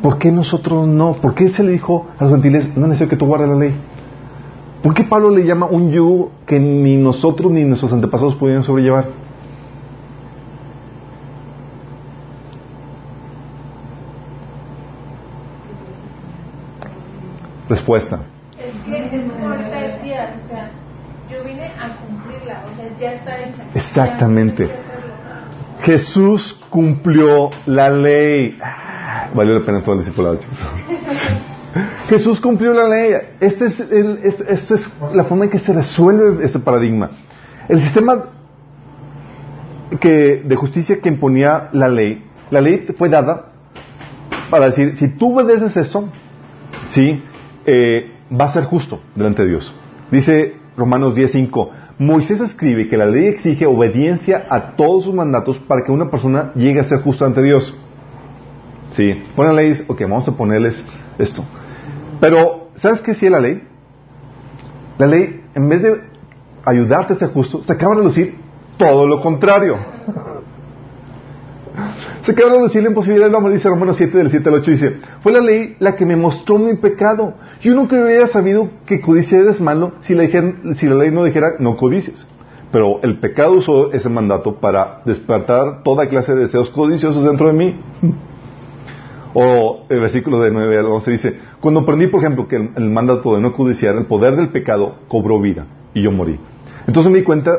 ¿Por qué nosotros no? ¿Por qué se le dijo a los gentiles, no es necesario que tú guardes la ley? ¿Por qué Pablo le llama un yugo que ni nosotros ni nuestros antepasados pudieron sobrellevar? Respuesta. Es que es como ahorita decías, o sea, yo vine a cumplirla, o sea, ya está hecha. Exactamente. Jesús cumplió la ley. Ah, Valió la pena todo el discipulado, chicos. Jesús cumplió la ley. Esta es, el- es- esta es la forma en que se resuelve ese paradigma. El sistema que, de justicia que imponía la ley, la ley fue dada para decir, si tú obedeces eso, ¿sí? Eh, va a ser justo delante de Dios. Dice Romanos 10.5, Moisés escribe que la ley exige obediencia a todos sus mandatos para que una persona llegue a ser justa ante Dios. Sí, pone la ley y dice, ok, vamos a ponerles esto. Pero, ¿sabes qué sí es la ley? La ley, en vez de ayudarte a ser justo, se acaba de reducir todo lo contrario. Se acaba de reducir la imposibilidad del amor, dice Romanos 7, del 7 al 8, dice, fue la ley la que me mostró mi pecado. Yo nunca hubiera sabido que codiciar es malo si la, si la ley no dijera no codicies. Pero el pecado usó ese mandato para despertar toda clase de deseos codiciosos dentro de mí. O el versículo de 9 al 11 dice, cuando aprendí, por ejemplo, que el, mandato de no codiciar, el poder del pecado cobró vida y yo morí. Entonces me di cuenta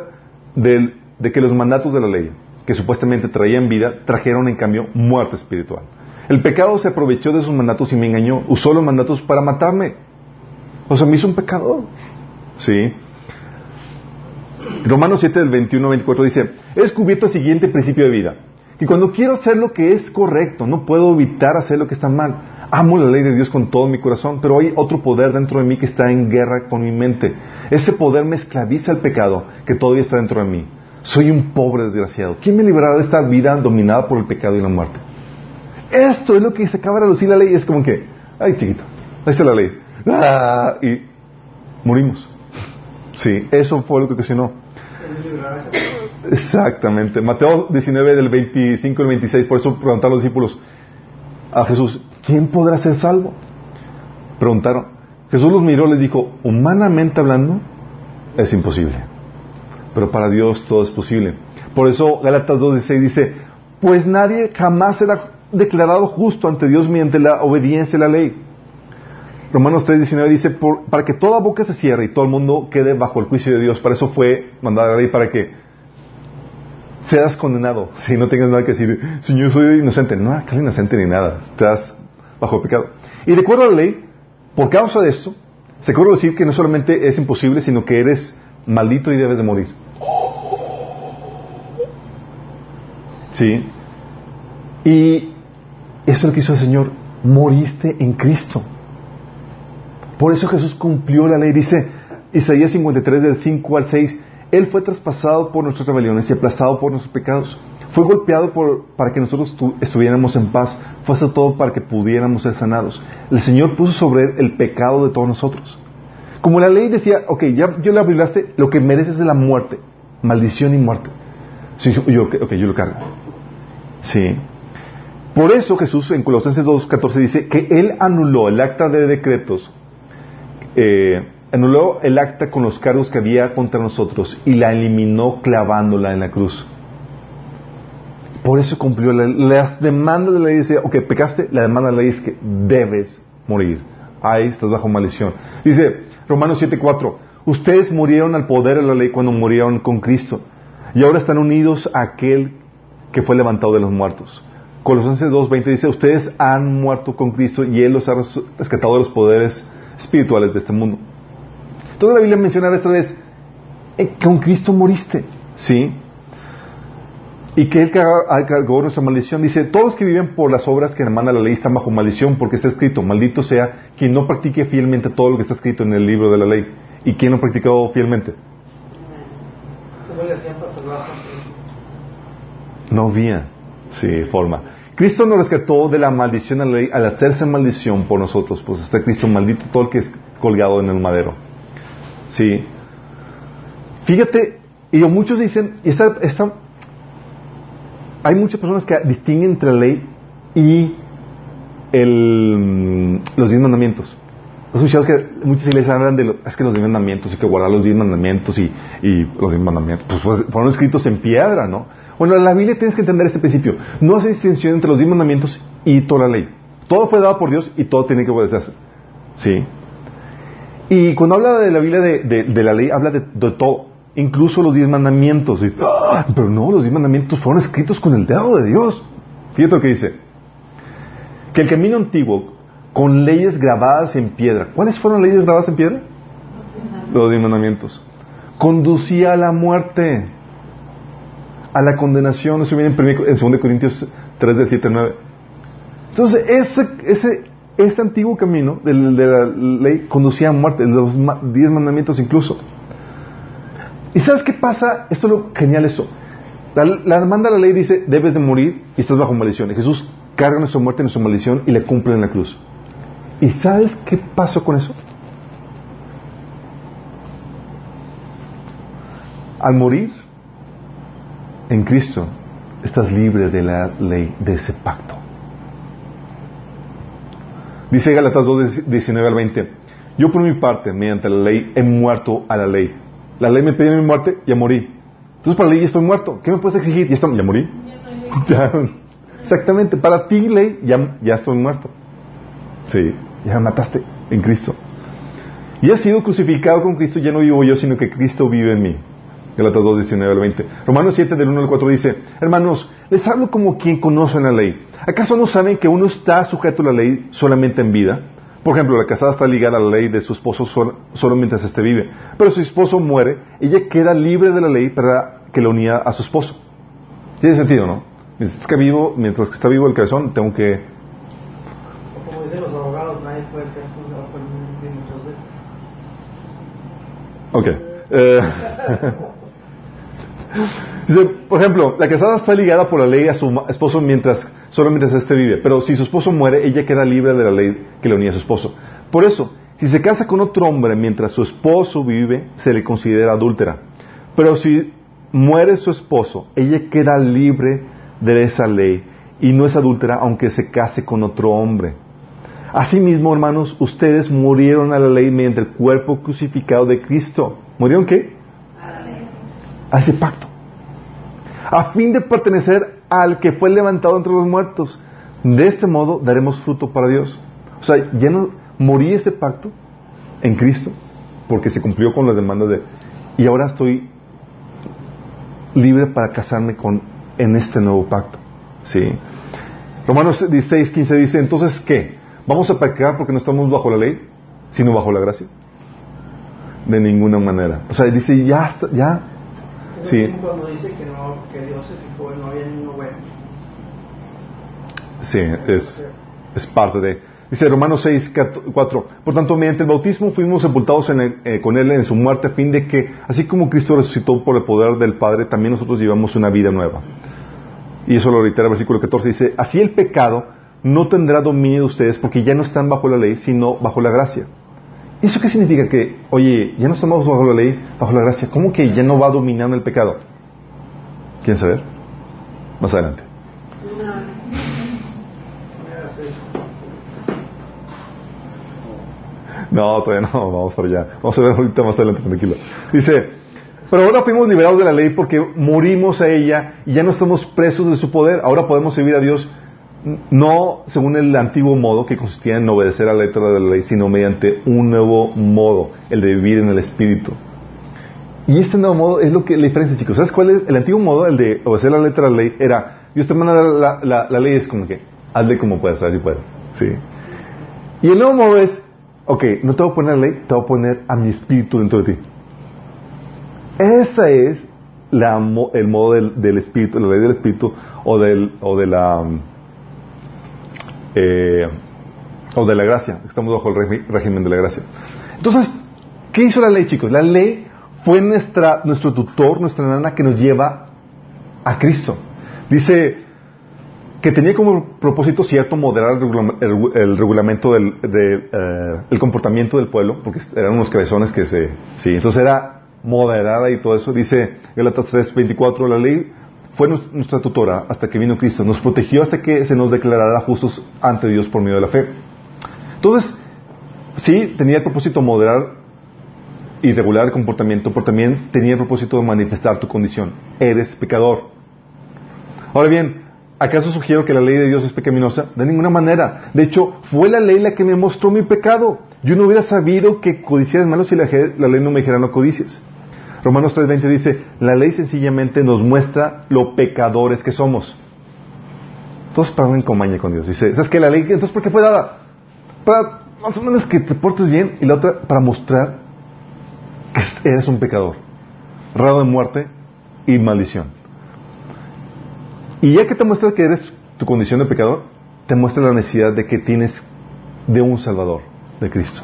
de que los mandatos de la ley, que supuestamente traían vida, trajeron en cambio muerte espiritual. El pecado se aprovechó de sus mandatos y me engañó. Usó los mandatos para matarme. O sea, me hizo un pecador. ¿Sí? Romanos 7 del 21 al 24 dice, he descubierto el siguiente principio de vida, que cuando quiero hacer lo que es correcto, no puedo evitar hacer lo que está mal. Amo la ley de Dios con todo mi corazón, pero hay otro poder dentro de mí que está en guerra con mi mente. Ese poder me esclaviza al pecado que todavía está dentro de mí. Soy un pobre desgraciado. ¿Quién me librará de esta vida dominada por el pecado y la muerte? Esto es lo que se acaba de reducir la ley. Es como que, ay chiquito, ahí está la ley. Ah, y morimos. Sí, eso fue lo que ocasionó. Exactamente. Mateo 19 del 25 al 26, por eso preguntaron los discípulos a Jesús, ¿quién podrá ser salvo? Preguntaron, Jesús los miró y les dijo, humanamente hablando, es imposible. Pero para Dios todo es posible. Por eso Gálatas 2.16 dice, pues nadie jamás será declarado justo ante Dios mediante la obediencia a la ley. Romanos 3.19 dice, por- para que toda boca se cierre y todo el mundo quede bajo el juicio de Dios. Para eso fue mandada la ley, para que seas condenado. Si no tengas nada que decir, Señor, soy inocente. No, que inocente ni nada. Estás bajo el pecado. Y de acuerdo a la ley, por causa de esto, se corre decir que no solamente es imposible, sino que eres maldito y debes de morir. Sí. Y eso es lo que hizo el Señor. Moriste en Cristo. Por eso Jesús cumplió la ley. Dice Isaías 53 del 5 al 6. Él fue traspasado por nuestras rebeliones y aplastado por nuestros pecados. Fue golpeado por, para que nosotros tu- estuviéramos en paz. Fue hacer todo para que pudiéramos ser sanados. El Señor puso sobre él el pecado de todos nosotros. Como la ley decía, ok, ya yo la violaste, lo que mereces es la muerte, maldición y muerte. Sí, yo, yo- ok, yo lo cargo. Sí. Por eso Jesús en Colosenses 2.14 dice que Él anuló el acta de decretos, eh, anuló el acta con los cargos que había contra nosotros y la eliminó clavándola en la cruz. Por eso cumplió la, las demandas de la ley. Dice, ok, pecaste, la demanda de la ley es que debes morir. Ahí estás bajo maldición. Dice Romanos 7.4, ustedes murieron al poder de la ley cuando murieron con Cristo y ahora están unidos a aquel que fue levantado de los muertos. Colosenses 2.20 dice, ustedes han muerto con Cristo y Él los ha res- rescatado de los poderes espirituales de este mundo. Toda la Biblia menciona esta vez, eh, con Cristo moriste, ¿sí? Y que Él cargó nuestra maldición. Dice, todos los que viven por las obras que demanda la ley están bajo maldición porque está escrito, maldito sea quien no practique fielmente todo lo que está escrito en el libro de la ley. ¿Y quién lo practicó fielmente? ¿Cómo le hacían para? No había, sí, forma. Cristo nos rescató de la maldición a la ley al hacerse maldición por nosotros, pues está Cristo maldito todo el que es colgado en el madero. Sí. Fíjate, y muchos dicen, y esta, esta- hay muchas personas que distinguen entre la ley y el, mm, los diez mandamientos. ¿Has escuchado que muchas iglesias hablan de lo- es que los diez mandamientos, hay que guardar los diez mandamientos y, y los diez mandamientos, pues, pues, fueron escritos en piedra, ¿no? Bueno, en la Biblia tienes que entender este principio. No hace distinción entre los diez mandamientos y toda la ley. Todo fue dado por Dios y todo tiene que obedecerse. ¿Sí? Y cuando habla de la Biblia de, de- de la ley, habla de, de todo, incluso los diez mandamientos. Y, ¡ah! pero no, los diez mandamientos fueron escritos con el dedo de Dios. Fíjate lo que dice. Que el camino antiguo, con leyes grabadas en piedra. ¿Cuáles fueron las leyes grabadas en piedra? Los diez mandamientos. Conducía a la muerte, a la condenación. Eso viene en, primer- en 2 Corintios 3, del 7 al 9. Entonces, ese, ese, ese antiguo camino de, de la ley conducía a muerte, los diez mandamientos incluso. ¿Y sabes qué pasa? Esto es lo genial esto. La, la demanda de la ley dice, debes de morir y estás bajo maldición. Jesús carga nuestra muerte, nuestra maldición y la cumple en la cruz. ¿Y sabes qué pasó con eso? Al morir en Cristo, estás libre de la ley, de ese pacto. Dice Galatas 2, 19 al 20. Yo por mi parte, mediante la ley, he muerto a la ley. La ley me pedía mi muerte, ya morí. Entonces para la ley ya estoy muerto. ¿Qué me puedes exigir? Ya, estoy- ya morí. Ya, exactamente. Para ti, ley, ya, ya estoy muerto. Sí, ya me mataste en Cristo. Y he sido crucificado con Cristo, ya no vivo yo, sino que Cristo vive en mí. Galatas 2, 19 al 20. Romanos 7, del 1 al 4 dice, hermanos, les hablo como quien conoce la ley. ¿Acaso no saben que uno está sujeto a la ley solamente en vida? Por ejemplo, la casada está ligada a la ley de su esposo sol- solo mientras éste vive. Pero si su esposo muere, ella queda libre de la ley para que la unía a su esposo. Tiene sentido, ¿no? Mientras que, vivo, mientras que está vivo el cabezón, tengo que... Como dicen los abogados, nadie puede ser juzgado por muchas veces. Ok. Eh, Dice, por ejemplo, la casada está ligada por la ley a su esposo mientras, solo mientras éste vive, pero si su esposo muere, ella queda libre de la ley que le unía a su esposo. Por eso, si se casa con otro hombre mientras su esposo vive, se le considera adúltera. Pero si muere su esposo, ella queda libre de esa ley y no es adúltera aunque se case con otro hombre. Asimismo, hermanos, ustedes murieron a la ley mediante el cuerpo crucificado de Cristo. ¿Murieron qué? A ese pacto. A fin de pertenecer al que fue levantado entre los muertos. De este modo daremos fruto para Dios. O sea, ya no morí ese pacto en Cristo porque se cumplió con las demandas de y ahora estoy libre para casarme con en este nuevo pacto. ¿Sí? Romanos 16, 15 dice, entonces, ¿qué? ¿Vamos a pecar porque no estamos bajo la ley, sino bajo la gracia? De ninguna manera. O sea, dice, ya, ya. Sí, Cuando dice que, no, que Dios se fijó no había ninguno bueno. sí, es, es parte de... Dice Romanos 6, 4. Por tanto, mediante el bautismo fuimos sepultados en el- eh, con Él en su muerte a fin de que, así como Cristo resucitó por el poder del Padre, también nosotros llevamos una vida nueva. Y eso lo reitera el versículo 14. Dice, así el pecado no tendrá dominio de ustedes porque ya no están bajo la ley, sino bajo la gracia. ¿Y eso qué significa? Que, oye, ya no estamos bajo la ley, bajo la gracia. ¿Cómo que ya no va dominando el pecado? ¿Quieren saber? Más adelante. No, todavía no, vamos para allá. Vamos a ver ahorita más adelante, tranquilo. Dice, pero ahora fuimos liberados de la ley porque morimos a ella y ya no estamos presos de su poder. Ahora podemos servir a Dios no según el antiguo modo que consistía en obedecer a la letra de la ley, sino mediante un nuevo modo, el de vivir en el Espíritu. Y este nuevo modo es lo que la diferencia, chicos. ¿Sabes cuál es? El antiguo modo, el de obedecer la letra de la ley, era, Dios te manda la, la, ley, es como que, hazle como puedas, a si puedes. Sí. Y el nuevo modo es, ok, no te voy a poner la ley, te voy a poner a mi espíritu dentro de ti. Ese es la el modo del, del espíritu, la ley del espíritu o, del, o de la eh, o de la gracia. Estamos bajo el régimen de la gracia. Entonces, ¿qué hizo la ley, chicos? La ley fue nuestra, nuestro tutor, nuestra nana que nos lleva a Cristo. Dice que tenía como propósito cierto moderar el, regula- el- el regulamento del de, eh, el comportamiento del pueblo, porque eran unos cabezones que se... Sí, entonces era moderar ahí todo eso. Dice Gálatas 3:24, la ley fue nues- nuestra tutora hasta que vino Cristo, nos protegió hasta que se nos declarara justos ante Dios por medio de la fe. Entonces, sí, tenía el propósito moderar y regular el comportamiento, pero también tenía el propósito de manifestar tu condición. Eres pecador. Ahora bien, ¿acaso sugiero que la ley de Dios es pecaminosa? De ninguna manera. De hecho, fue la ley la que me mostró mi pecado. Yo no hubiera sabido que codiciar es malo si la, la ley no me dijera no codicies. Romanos 3:20 dice, la ley sencillamente nos muestra lo pecadores que somos. Todos pagan con maña con Dios. Dice, ¿sabes qué? La ley, entonces, ¿por qué fue dada? Para más o menos que te portes bien y la otra para mostrar que eres un pecador, raro de muerte y maldición. Y ya que te muestra que eres tu condición de pecador, te muestra la necesidad de que tienes de un Salvador, de Cristo.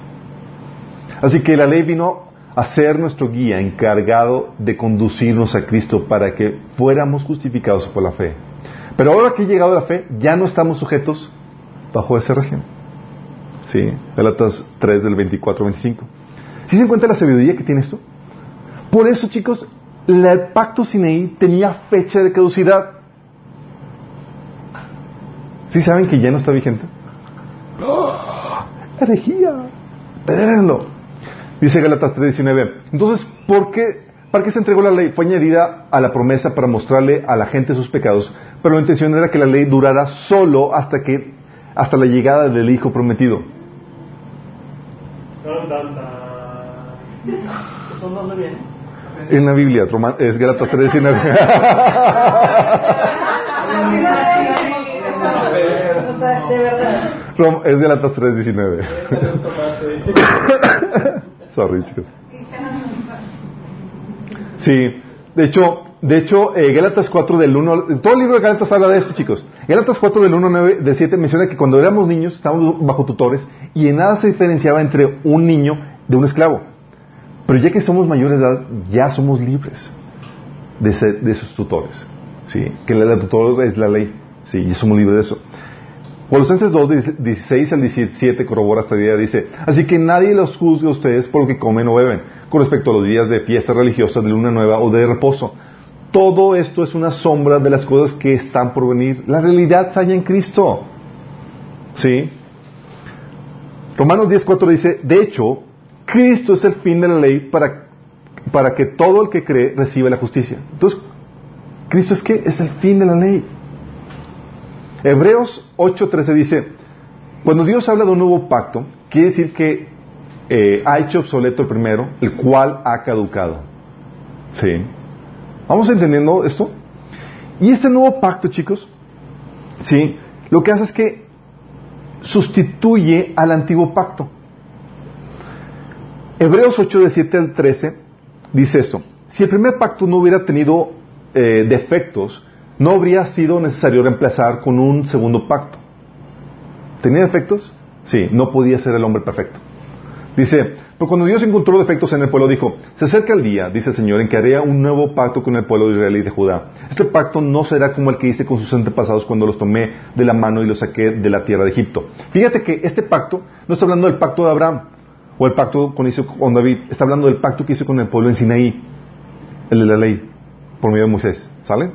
Así que la ley vino a ser nuestro guía encargado de conducirnos a Cristo para que fuéramos justificados por la fe. Pero ahora que ha llegado la fe, ya no estamos sujetos bajo ese régimen. Sí, Galatas 3 del 24 al 25. ¿Sí se encuentra la sabiduría que tiene esto? Por eso, chicos, el pacto Sinaí tenía fecha de caducidad. ¿Sí saben que ya no está vigente? ¡Oh! ¡Herejía! Dice Galatas 3:19. Entonces, ¿por qué, ¿para qué se entregó la ley? Fue añadida a la promesa para mostrarle a la gente sus pecados, pero la intención era que la ley durara solo hasta que hasta la llegada del Hijo prometido. En la Biblia, es Galatas 3:19. O sea, de verdad. Rom- es Galatas 3:19. Sorry, chicos. Sí, de hecho, de hecho, eh, Gálatas 4 del 1, todo el libro de Gálatas habla de esto, chicos. Gálatas 4 del 1 al 9, del 7 menciona que cuando éramos niños estábamos bajo tutores y en nada se diferenciaba entre un niño de un esclavo. Pero ya que somos mayores de edad, ya somos libres de, ser- de esos tutores. Sí, que la, la tutor es la ley. Sí, ya somos libres de eso. Colosenses 2, 16 al 17 corrobora esta idea. Dice, así que nadie los juzgue a ustedes por lo que comen o beben, con respecto a los días de fiestas religiosas, de luna nueva o de reposo. Todo esto es una sombra de las cosas que están por venir. La realidad halla en Cristo. ¿Sí? Romanos 10.4 dice, de hecho, Cristo es el fin de la ley para, para que todo el que cree reciba la justicia. Entonces, ¿Cristo es qué? Es el fin de la ley. Hebreos 8.13 dice, cuando Dios habla de un nuevo pacto, quiere decir que eh, ha hecho obsoleto el primero, el cual ha caducado. ¿Sí? ¿Vamos entendiendo esto? Y este nuevo pacto, chicos, ¿sí? Lo que hace es que sustituye al antiguo pacto. Hebreos 8, de 7 al 13, dice esto. Si el primer pacto no hubiera tenido eh, defectos, no habría sido necesario reemplazar con un segundo pacto. ¿Tenía defectos? Sí, no podía ser el hombre perfecto. Dice, pero cuando Dios encontró defectos en el pueblo, dijo, se acerca el día, dice el Señor, en que haré un nuevo pacto con el pueblo de Israel y de Judá. Este pacto no será como el que hice con sus antepasados cuando los tomé de la mano y los saqué de la tierra de Egipto. Fíjate que este pacto no está hablando del pacto de Abraham o el pacto con, hizo con David, está hablando del pacto que hizo con el pueblo en Sinaí, el de la ley, por medio de Moisés. ¿Sale?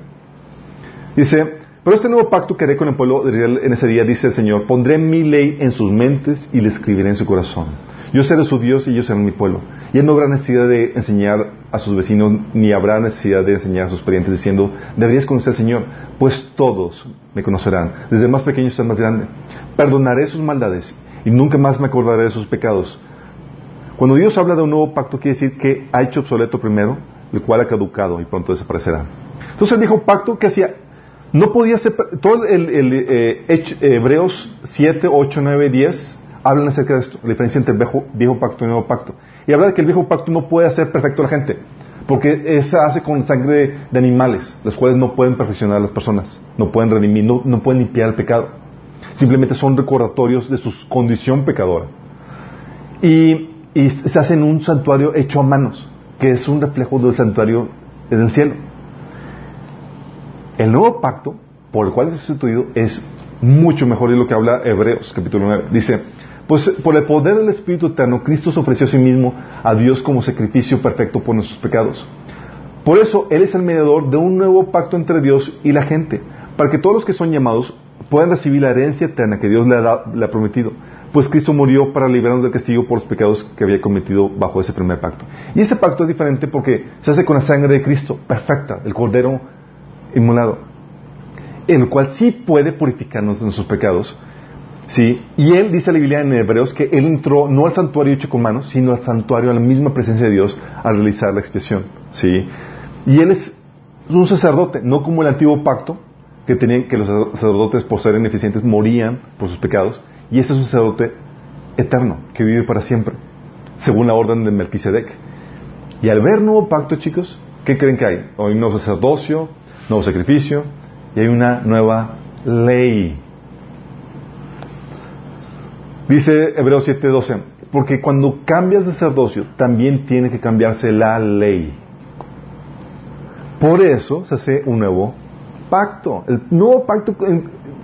Dice, pero este nuevo pacto que haré con el pueblo de Israel en ese día, dice el Señor, pondré mi ley en sus mentes y le escribiré en su corazón. Yo seré su Dios y ellos serán mi pueblo. Y él no habrá necesidad de enseñar a sus vecinos, ni habrá necesidad de enseñar a sus parientes diciendo, deberías conocer al Señor, pues todos me conocerán, desde el más pequeño hasta el más grande. Perdonaré sus maldades y nunca más me acordaré de sus pecados. Cuando Dios habla de un nuevo pacto, quiere decir que ha hecho obsoleto primero, el cual ha caducado y pronto desaparecerá. Entonces el viejo pacto que hacía, no podía ser, todo el, el eh, Hebreos 7, 8, 9, 10 hablan acerca de esto, la diferencia entre viejo, pacto y nuevo pacto. Y habla de que el viejo pacto no puede hacer perfecto a la gente, porque se hace con sangre de, animales, las cuales no pueden perfeccionar a las personas, no pueden redimir, no, no pueden limpiar el pecado. Simplemente son recordatorios de su condición pecadora. Y, y se hace en un santuario hecho a manos, que es un reflejo del santuario del cielo. El nuevo pacto, por el cual es sustituido, es mucho mejor de lo que habla Hebreos, capítulo 9. Dice, pues por el poder del Espíritu Eterno, Cristo se ofreció a sí mismo a Dios como sacrificio perfecto por nuestros pecados. Por eso Él es el mediador de un nuevo pacto entre Dios y la gente, para que todos los que son llamados puedan recibir la herencia eterna que Dios le ha prometido. Pues Cristo murió para librarnos del castigo por los pecados que había cometido bajo ese primer pacto. Y ese pacto es diferente porque se hace con la sangre de Cristo, perfecta, el Cordero inmolado, el cual sí puede purificarnos de nuestros pecados. ¿sí? Y él, dice la Biblia en Hebreos, que él entró no al santuario hecho con manos, sino al santuario, a la misma presencia de Dios, al realizar la expiación. ¿sí? Y él es un sacerdote, no como el antiguo pacto, que tenían que los sacerdotes, por ser ineficientes, morían por sus pecados. Y este es un sacerdote eterno, que vive para siempre, según la orden de Melquisedec. Y al ver nuevo pacto, chicos, ¿qué creen que hay? Un nuevo sacerdocio, nuevo sacrificio y hay una nueva ley. Dice Hebreos 7:12, porque cuando cambias de sacerdocio también tiene que cambiarse la ley. Por eso se hace un nuevo pacto. El nuevo pacto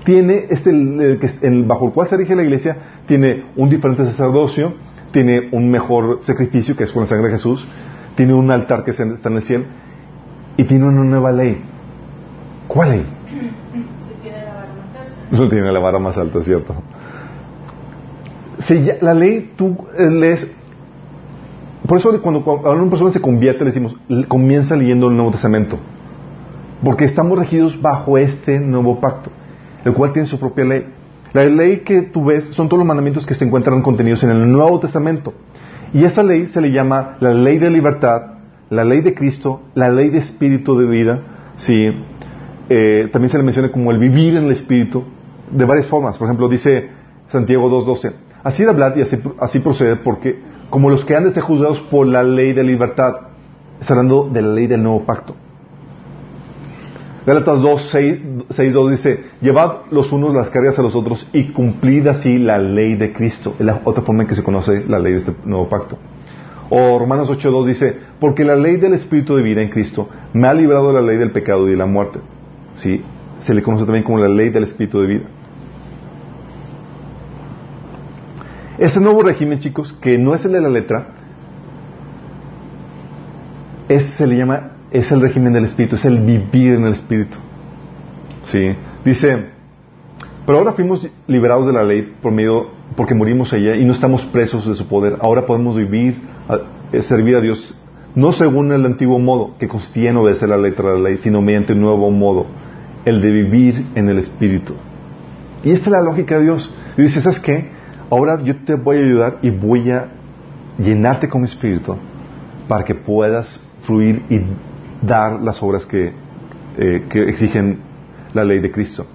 tiene, es el, el, bajo el cual se rige la iglesia, tiene un diferente sacerdocio, tiene un mejor sacrificio que es con la sangre de Jesús, tiene un altar que está en el cielo y tiene una nueva ley. ¿Cuál ley? Eso tiene la vara más alta, ¿cierto? Si la ley tú eh, lees. Por eso cuando, cuando una persona se convierte, le decimos, comienza leyendo el Nuevo Testamento. Porque estamos regidos bajo este nuevo pacto, el cual tiene su propia ley. La ley que tú ves son todos los mandamientos que se encuentran contenidos en el Nuevo Testamento. Y esa ley se le llama la ley de libertad, la ley de Cristo, la ley de espíritu de vida, ¿sí? Eh, también se le menciona como el vivir en el Espíritu de varias formas. Por ejemplo, dice Santiago 2.12, así de hablar y así, así proceder porque como los que han de ser juzgados por la ley de libertad, está hablando de la ley del nuevo pacto. Gálatas 2.6.2 dice, llevad los unos las cargas a los otros y cumplid así la ley de Cristo. Es la otra forma en que se conoce la ley de este nuevo pacto. O Romanos 8.2 dice, porque la ley del Espíritu de vida en Cristo me ha librado de la ley del pecado y de la muerte. ¿Sí? Se le conoce también como la ley del espíritu de vida. Este nuevo régimen, chicos, que no es el de la letra, es, se le llama, es el régimen del espíritu, es el vivir en el espíritu. ¿Sí? Dice Pero ahora fuimos liberados de la ley por medio, porque murimos ella y no estamos presos de su poder. Ahora podemos vivir, eh, servir a Dios, no según el antiguo modo, que consistía en obedecer la letra de la ley, sino mediante un nuevo modo, el de vivir en el Espíritu. Y esta es la lógica de Dios. Y dice, ¿sabes qué? Ahora yo te voy a ayudar y voy a llenarte con mi Espíritu para que puedas fluir y dar las obras que, eh, que exigen la ley de Cristo.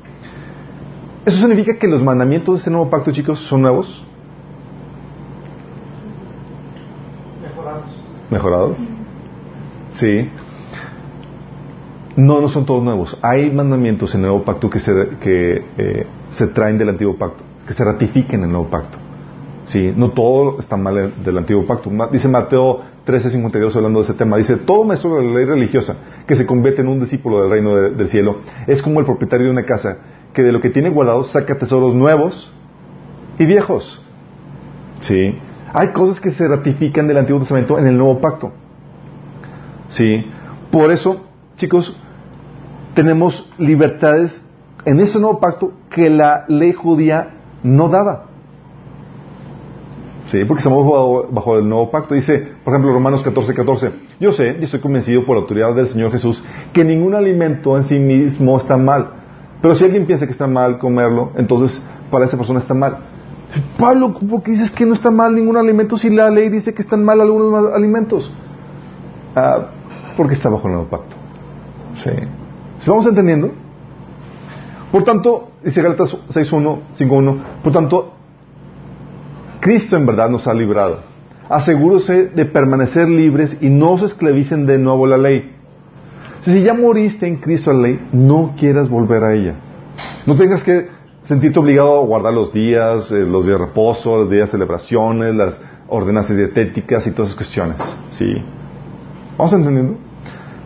¿Eso significa que los mandamientos de este nuevo pacto, chicos, son nuevos? Mejorados. ¿Mejorados? Sí. No, no son todos nuevos. Hay mandamientos en el nuevo pacto que se, que, eh, se traen del antiguo pacto, que se ratifiquen en el nuevo pacto. Sí, no todo está mal del antiguo pacto. Dice Mateo 13:52 hablando de ese tema. Dice, todo maestro de la ley religiosa que se convierte en un discípulo del reino de- del cielo es como el propietario de una casa que de lo que tiene guardado saca tesoros nuevos y viejos. Sí. Hay cosas que se ratifican del Antiguo Testamento en el Nuevo Pacto. Sí. Por eso, chicos, tenemos libertades en este nuevo pacto que la ley judía no daba. Sí, porque estamos bajo, el nuevo pacto. Dice, por ejemplo, Romanos 14, 14. Yo sé y estoy convencido por la autoridad del Señor Jesús que ningún alimento en sí mismo está mal. Pero si alguien piensa que está mal comerlo, entonces para esa persona está mal. Pablo, ¿por qué dices que no está mal ningún alimento si la ley dice que están mal algunos alimentos? Ah, porque está bajo el nuevo pacto. Sí. ¿Se vamos entendiendo? Por tanto, dice Gálatas 6.1, 5.1, por tanto, Cristo en verdad nos ha librado. Asegúrese de permanecer libres y no os esclavicen de nuevo la ley. Si ya moriste en Cristo la ley, no quieras volver a ella. No tengas que sentirte obligado a guardar los días, eh, los días de reposo, los días de celebraciones, las ordenanzas dietéticas y todas esas cuestiones. ¿Sí? ¿Vamos entendiendo?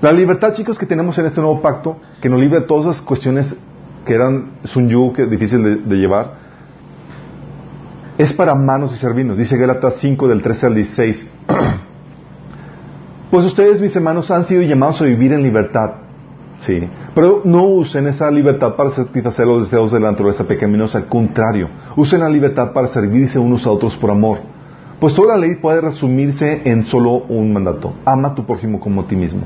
La libertad, chicos, que tenemos en este nuevo pacto, que nos libra de todas esas cuestiones que eran, un yugo difícil de, de llevar, es para manos y servirnos. Dice Gálatas 5 del 13 al 16. pues ustedes, mis hermanos, han sido llamados a vivir en libertad. Sí. Pero no usen esa libertad para satisfacer los deseos de la naturaleza pecaminosa. Al contrario, usen la libertad para servirse unos a otros por amor. Pues toda la ley puede resumirse en solo un mandato. Ama a tu prójimo como a ti mismo.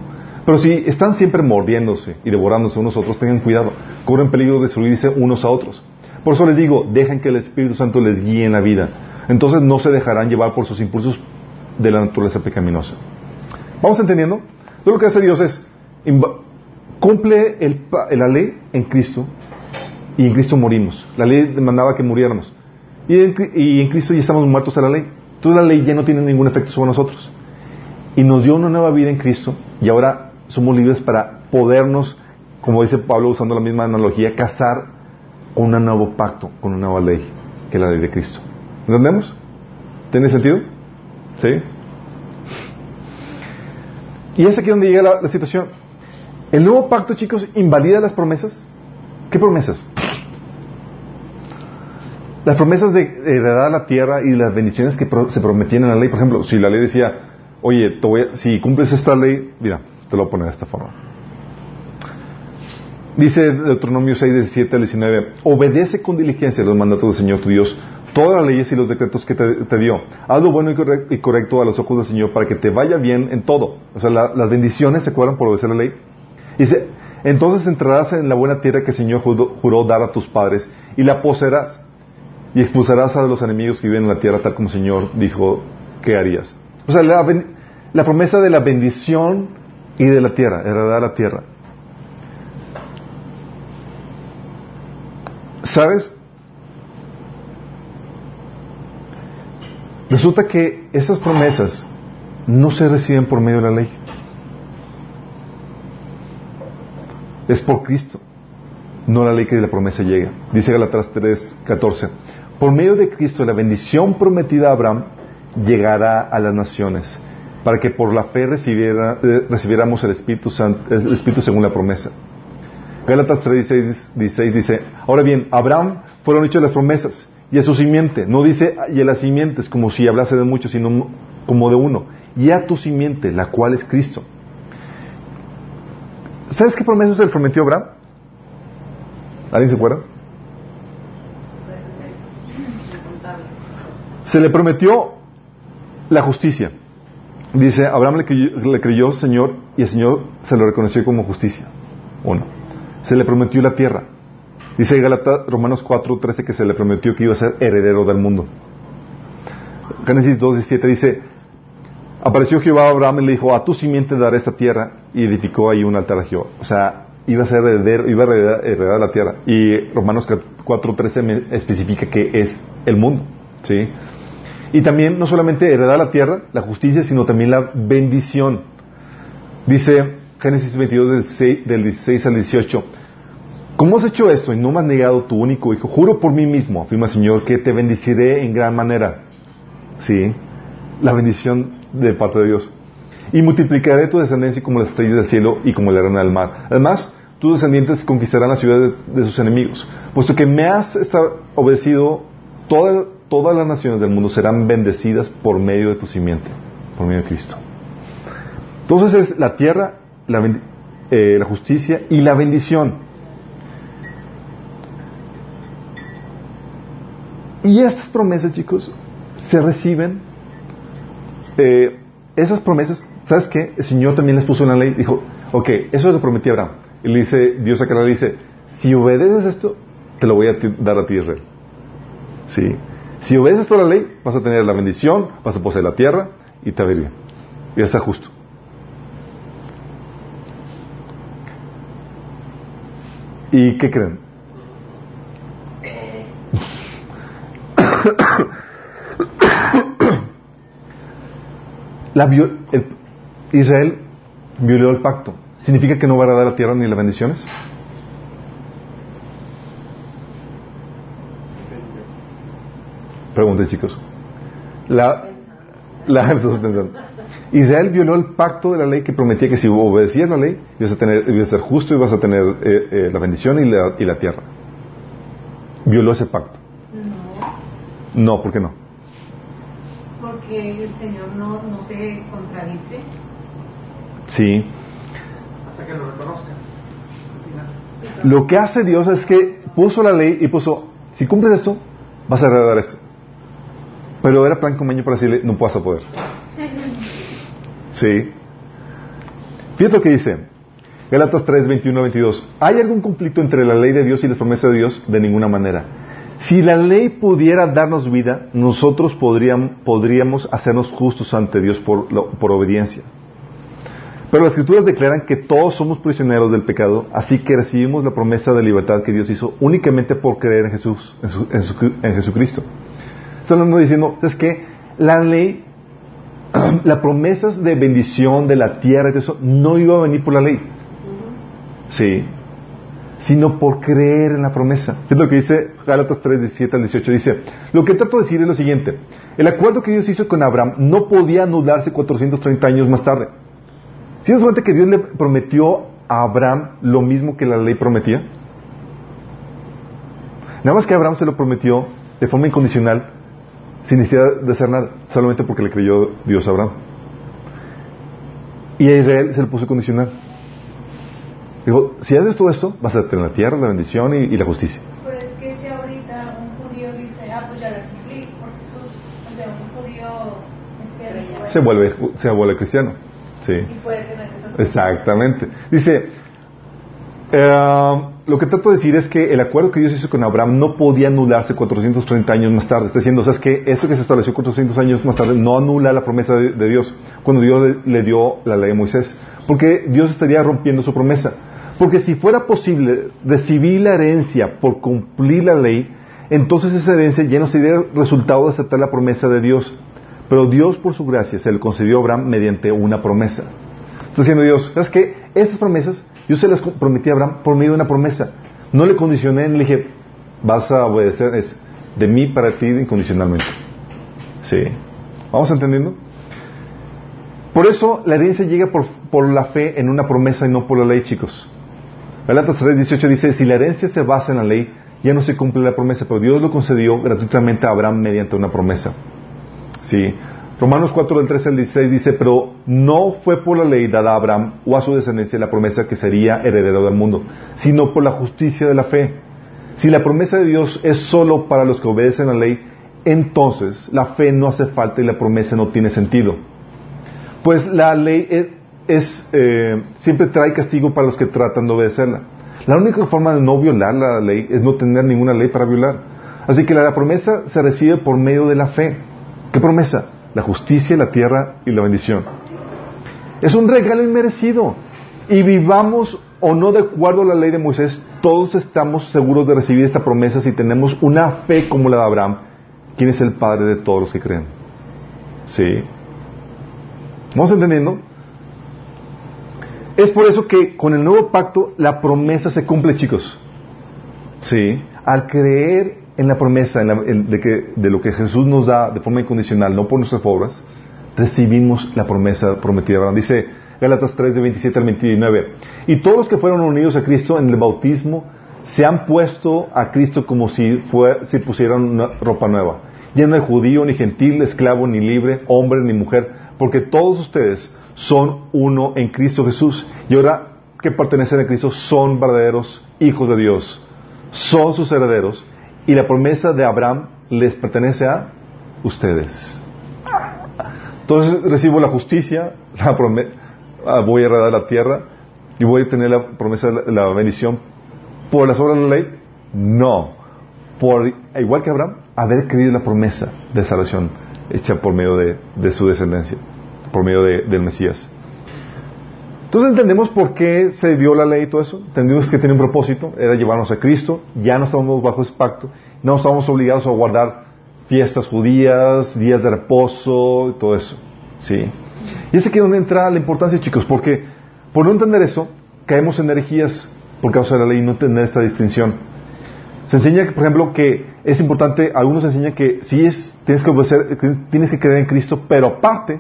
Pero si están siempre mordiéndose y devorándose unos a otros, tengan cuidado. Corren peligro de destruirse unos a otros. Por eso les digo, dejen que el Espíritu Santo les guíe en la vida. Entonces no se dejarán llevar por sus impulsos de la naturaleza pecaminosa. ¿Vamos entendiendo? Todo lo que hace Dios es cumple la ley en Cristo y en Cristo morimos. La ley demandaba que muriéramos. Y en, y en Cristo ya estamos muertos a la ley. Entonces la ley ya no tiene ningún efecto sobre nosotros. Y nos dio una nueva vida en Cristo y ahora somos libres para podernos, como dice Pablo usando la misma analogía, casar con un nuevo pacto, con una nueva ley, que es la ley de Cristo. ¿Entendemos? ¿Tiene sentido? ¿Sí? Y es aquí donde llega la, situación. El nuevo pacto, chicos, invalida las promesas. ¿Qué promesas? Las promesas de heredar la tierra y las bendiciones que se prometían en la ley. Por ejemplo, si la ley decía, oye, te voy a- si cumples esta ley, mira, te lo voy a poner de esta forma. Dice Deuteronomio 6, 17 al 19, obedece con diligencia los mandatos del Señor tu Dios, todas las leyes y los decretos que te, te dio. Haz lo bueno y corre- y correcto a los ojos del Señor para que te vaya bien en todo. O sea, la- las bendiciones se acuerdan por obedecer la ley. Dice, entonces entrarás en la buena tierra que el Señor juró, juró dar a tus padres y la poseerás y expulsarás a los enemigos que viven en la tierra tal como el Señor dijo que harías. O sea, la, la promesa de la bendición y de la tierra, heredar la tierra. ¿Sabes? Resulta que esas promesas no se reciben por medio de la ley. Es por Cristo, no la ley que la promesa llega. Dice Galatas 3, 14. Por medio de Cristo la bendición prometida a Abraham llegará a las naciones, para que por la fe recibiera, eh, recibiéramos el Espíritu, Santo, el Espíritu según la promesa. Gálatas 3, dice, ahora bien, Abraham fueron hechas las promesas y a su simiente, no dice y a las simientes como si hablase de muchos, sino como de uno, y a tu simiente, la cual es Cristo. ¿Sabes qué promesas se prometió Abraham? ¿Alguien se acuerda? Se le prometió la justicia. Dice, Abraham le creyó, le creyó Señor y el Señor se lo reconoció como justicia. Uno. Se le prometió la tierra. Dice Galata, Romanos 4, 13 que se le prometió que iba a ser heredero del mundo. Génesis 2, 17 dice, apareció Jehová a Abraham y le dijo, a tu simiente daré esta tierra y edificó ahí un altar a Jehová. O sea, iba a ser heredero, iba a heredar, heredar la tierra. Y Romanos 4, 13 me especifica que es el mundo. ¿sí? Y también no solamente heredar la tierra, la justicia, sino también la bendición. Dice Génesis 22 del 6, del 16 al 18. ¿Cómo has hecho esto y no me has negado tu único hijo? Juro por mí mismo, afirma el Señor, que te bendeciré en gran manera. Sí, la bendición de parte de Dios. Y multiplicaré tu descendencia como las estrellas del cielo y como la arena del mar. Además, tus descendientes conquistarán la ciudad de, de sus enemigos. Puesto que me has obedecido, toda, todas las naciones del mundo serán bendecidas por medio de tu simiente, por medio de Cristo. Entonces es la tierra, la, eh, justicia y la bendición. Y estas promesas, chicos, se reciben. eh, esas promesas, ¿sabes qué? El Señor también les puso una ley. Dijo, ok, eso lo prometí a Abraham. Y le dice, Dios acá le dice, si obedeces esto, te lo voy a dar a ti, Israel. Sí. Si obedeces toda la ley, vas a tener la bendición, vas a poseer la tierra y te va a ir bien. Y ser justo. ¿Y qué creen? La vio- el- Israel violó el pacto. ¿Significa que no va a dar la tierra ni las bendiciones? Pregunten, chicos. La, la. Israel violó el pacto de la ley que prometía que si obedecías la ley, ibas a, tener, ibas a ser justo y ibas a tener eh, eh, la bendición y la, y la tierra. Violó ese pacto. No, No, ¿por qué no? porque el Señor no, no se contradice. Sí. hasta que lo claro. Lo que hace Dios es que puso la ley y puso, si cumples esto, vas a heredar esto. Pero era plan convenio para decirle, no vas a poder. Sí. Fíjate lo que dice. Gálatas 3, 21 22. ¿Hay algún conflicto entre la ley de Dios y las promesas de Dios? De ninguna manera. Si la ley pudiera darnos vida, nosotros podríamos, hacernos justos ante Dios por, obediencia. Pero las escrituras declaran que todos somos prisioneros del pecado, así que recibimos la promesa de libertad que Dios hizo únicamente por creer en Jesús, en su- en Jesucristo. Están hablando diciendo, es que la ley, las promesas de bendición de la tierra y de eso, no iba a venir por la ley. Sí. Sino por creer en la promesa. Es lo que dice Gálatas 3, 17 al 18. Dice, lo que trato de decir es lo siguiente. El acuerdo que Dios hizo con Abraham no podía anularse 430 años más tarde. ¿Sí nos cuenta que Dios le prometió a Abraham lo mismo que la ley prometía? Nada más que Abraham se lo prometió de forma incondicional, sin necesidad de hacer nada, solamente porque le creyó Dios a Abraham. Y a Israel se le puso condicional. Dijo, si haces todo esto, vas a tener la tierra, la bendición y, y la justicia. Pero es que si ahorita un judío dice, ah, pues ya la cumplí, por Jesús, o sea, un judío mesiánico, Se vuelve, se vuelve cristiano. Sí. y puede tener Exactamente. Dice, eh, lo que trato de decir es que el acuerdo que Dios hizo con Abraham no podía anularse 430 años más tarde. Está diciendo, o sea, es que eso que se estableció 400 años más tarde no anula la promesa de, Dios cuando Dios le, dio la ley a Moisés. Porque Dios estaría rompiendo su promesa. Porque si fuera posible recibir la herencia por cumplir la ley, entonces esa herencia ya no sería resultado de aceptar la promesa de Dios. Pero Dios, por su gracia, se le concedió a Abraham mediante una promesa. Está diciendo Dios, ¿sabes qué? Estas promesas, yo se las prometí a Abraham por medio de una promesa. No le condicioné, le dije, vas a obedecer, es de mí para ti incondicionalmente. Sí. ¿Vamos entendiendo? Por eso la herencia llega por, por la fe en una promesa y no por la ley, chicos. Galatas 3.18 dice, si la herencia se basa en la ley, ya no se cumple la promesa, pero Dios lo concedió gratuitamente a Abraham mediante una promesa. Sí. Romanos 4 del 13 al 16 dice, pero no fue por la ley dada a Abraham o a su descendencia la promesa que sería heredero del mundo, sino por la justicia de la fe. Si la promesa de Dios es solo para los que obedecen la ley, entonces la fe no hace falta y la promesa no tiene sentido. Pues la ley es, eh, siempre trae castigo para los que tratan de obedecerla. La única forma de no violar la ley es no tener ninguna ley para violar. Así que la promesa se recibe por medio de la fe. ¿Qué promesa? La justicia, la tierra y la bendición. Es un regalo inmerecido. Y vivamos o no de acuerdo a la ley de Moisés, todos estamos seguros de recibir esta promesa si tenemos una fe como la de Abraham, quien es el padre de todos los que creen. ¿Sí? ¿Vamos entendiendo? Es por eso que con el nuevo pacto la promesa se cumple, chicos. ¿Sí? Al creer en la promesa en la- en- de, que, de lo que Jesús nos da de forma incondicional, no por nuestras obras, recibimos la promesa prometida. Abraham. Dice Gálatas 3, de 27 al 29. Y todos los que fueron unidos a Cristo en el bautismo se han puesto a Cristo como si, fue, si pusieran una ropa nueva. Ya no hay judío, ni gentil, esclavo, ni libre, hombre, ni mujer, porque todos ustedes son uno en Cristo Jesús. Y ahora que pertenecen a Cristo son verdaderos hijos de Dios. Son sus herederos. Y la promesa de Abraham les pertenece a ustedes. Entonces recibo la justicia, la prome- ah, voy a heredar la tierra y voy a tener la promesa, la, bendición por las obras de la ley. No, por igual que Abraham, haber creído la promesa de salvación hecha por medio de, de su descendencia, por medio de- del Mesías. Entonces entendemos por qué se dio la ley y todo eso. Entendimos que tiene un propósito, era llevarnos a Cristo. Ya no estamos bajo ese pacto. No estamos obligados a guardar fiestas judías, días de reposo y todo eso. ¿Sí? Y es aquí donde entra la importancia, chicos, porque por no entender eso, caemos en herejías por causa de la ley y no tener esta distinción. Se enseña, por ejemplo, que es importante, algunos enseñan que sí es, tienes que obedecer, tienes que creer en Cristo, pero aparte,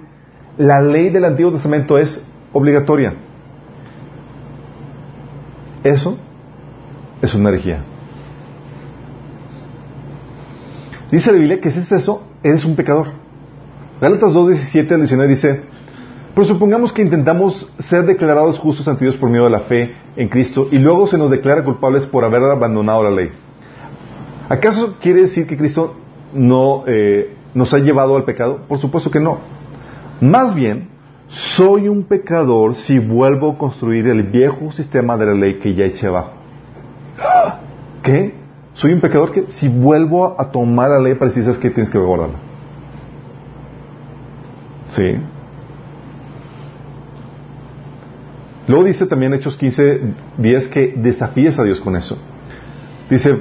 la ley del Antiguo Testamento es obligatoria. Eso es una herejía. Dice la Biblia que si es eso, eres un pecador. Gálatas 2.17 al 19 dice, pero supongamos que intentamos ser declarados justos ante Dios por medio de la fe en Cristo y luego se nos declara culpables por haber abandonado la ley. ¿Acaso quiere decir que Cristo no eh, nos ha llevado al pecado? Por supuesto que no. Más bien, soy un pecador si vuelvo a construir el viejo sistema de la ley que ya eché abajo. ¿Qué? Soy un pecador que si vuelvo a tomar la ley ¿sabes qué? Tienes que guardarla. Sí. Luego dice también Hechos 15, 10 que desafíes a Dios con eso. Dice,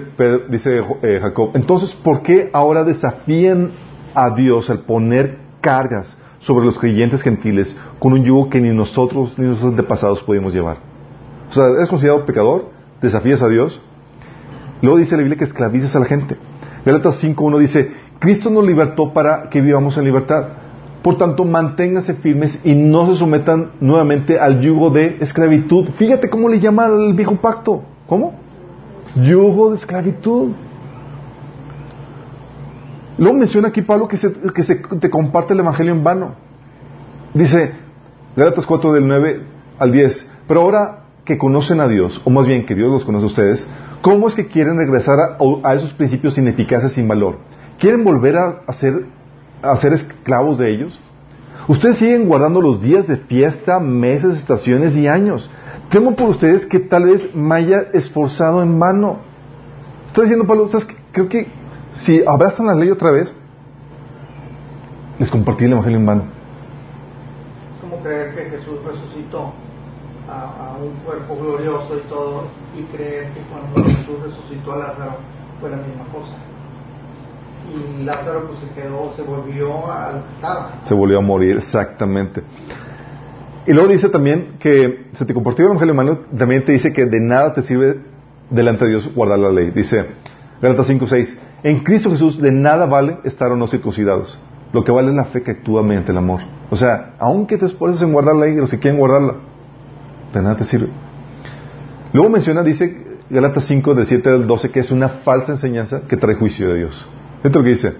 dice eh, Jacob, entonces, ¿por qué ahora desafían a Dios al poner cargas sobre los creyentes gentiles con un yugo que ni nosotros ni nuestros antepasados pudimos llevar? O sea, ¿eres considerado pecador? ¿Desafías a Dios? Luego dice la Biblia que esclavizas a la gente. Gálatas 5.1 dice, Cristo nos libertó para que vivamos en libertad. Por tanto, manténganse firmes y no se sometan nuevamente al yugo de esclavitud. Fíjate cómo le llama al viejo pacto. ¿Cómo? Yugo de esclavitud. Luego menciona aquí Pablo que, se, que se, te comparte el Evangelio en vano. Dice, Gálatas 4 del 9 al 10, pero ahora que conocen a Dios, o más bien que Dios los conoce a ustedes, ¿cómo es que quieren regresar a, a esos principios ineficaces sin valor? ¿Quieren volver a, ser, a ser esclavos de ellos? Ustedes siguen guardando los días de fiesta, meses, estaciones y años. Temo por ustedes que tal vez me haya esforzado en vano. Está diciendo Pablo, ¿sabes creo que si abrazan la ley otra vez, les compartí el Evangelio en vano. Es como creer que Jesús resucitó a, a un cuerpo glorioso y todo, y creer que cuando Jesús resucitó a Lázaro fue la misma cosa. Y Lázaro pues se quedó, se volvió a lo que estaba. Se volvió a morir, exactamente. Y luego dice también que se te compartió el Evangelio hermano, también te dice que de nada te sirve delante de Dios guardar la ley. Dice Gálatas 5, 6, en Cristo Jesús de nada vale estar o no circuncidados. Lo que vale es la fe que actúa mediante el amor. O sea, aunque te esfuerces en guardar la ley, los que quieren guardarla, de nada te sirve. Luego menciona, dice Gálatas 5, del 7 al 12, que es una falsa enseñanza que trae juicio de Dios. Esto es lo que dice.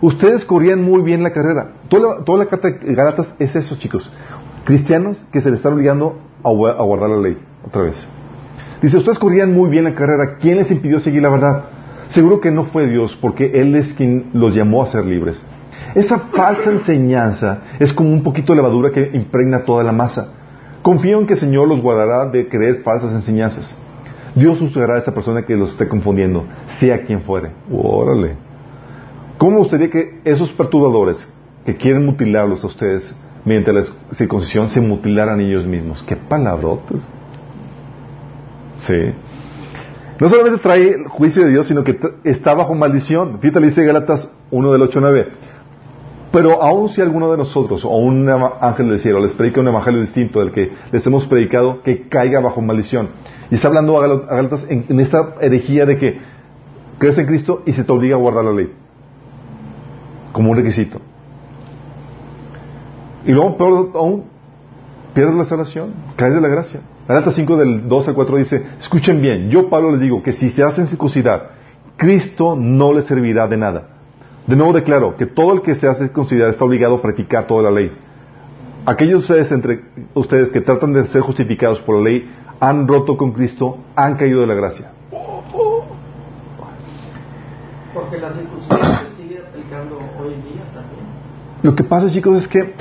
Ustedes corrían muy bien la carrera. Toda la, carta de Gálatas es eso, chicos. Cristianos que se les están obligando a, a guardar la ley. Otra vez. Dice, ustedes corrían muy bien la carrera. ¿Quién les impidió seguir la verdad? Seguro que no fue Dios porque Él es quien los llamó a ser libres. Esa falsa enseñanza es como un poquito de levadura que impregna toda la masa. Confío en que el Señor los guardará de creer falsas enseñanzas. Dios usará a esa persona que los esté confundiendo, sea quien fuere. Órale. ¿Cómo gustaría que esos perturbadores que quieren mutilarlos a ustedes mediante la circuncisión se mutilaran ellos mismos? ¡Qué palabrotas! Sí. No solamente trae el juicio de Dios, sino que está bajo maldición. Fíjate, le dice Gálatas 1 del 8 9. Pero aun si alguno de nosotros o un ángel del cielo les predica un evangelio distinto del que les hemos predicado, que caiga bajo maldición. Y está hablando a Gálatas en, esta herejía de que crees en Cristo y se te obliga a guardar la ley. Como un requisito. Y luego, aún, pierdes la salvación, caes de la gracia. Gálatas 5 del 2 al 4 dice, escuchen bien, yo Pablo les digo que si se hacen circuncidar, Cristo no les servirá de nada. De nuevo declaro que todo el que se hace circuncidar está obligado a practicar toda la ley. Aquellos ustedes, entre ustedes que tratan de ser justificados por la ley han roto con Cristo, han caído de la gracia. Porque la circuncisión se sigue aplicando hoy en día también. Lo que pasa, chicos, es que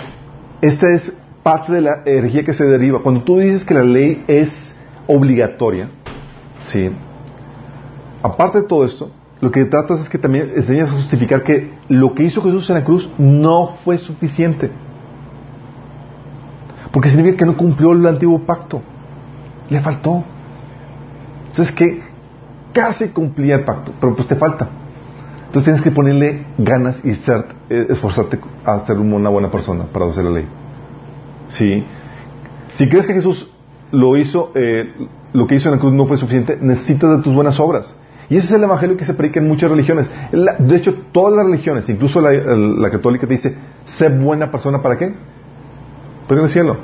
esta es parte de la herejía que se deriva. Cuando tú dices que la ley es obligatoria, ¿sí? Aparte de todo esto, lo que tratas es que también enseñas a justificar que lo que hizo Jesús en la cruz no fue suficiente. Porque significa que no cumplió el antiguo pacto. Le faltó. Entonces que casi cumplía el pacto, pero pues te falta. Entonces tienes que ponerle ganas y eh, esforzarte a ser una buena persona para hacer la ley. ¿Sí? Si crees que Jesús lo hizo, eh, lo que hizo en la cruz no fue suficiente, necesitas de tus buenas obras. Y ese es el evangelio que se predica en muchas religiones. de hecho, todas las religiones, incluso la, católica, te dice, sé buena persona para qué? Para el cielo.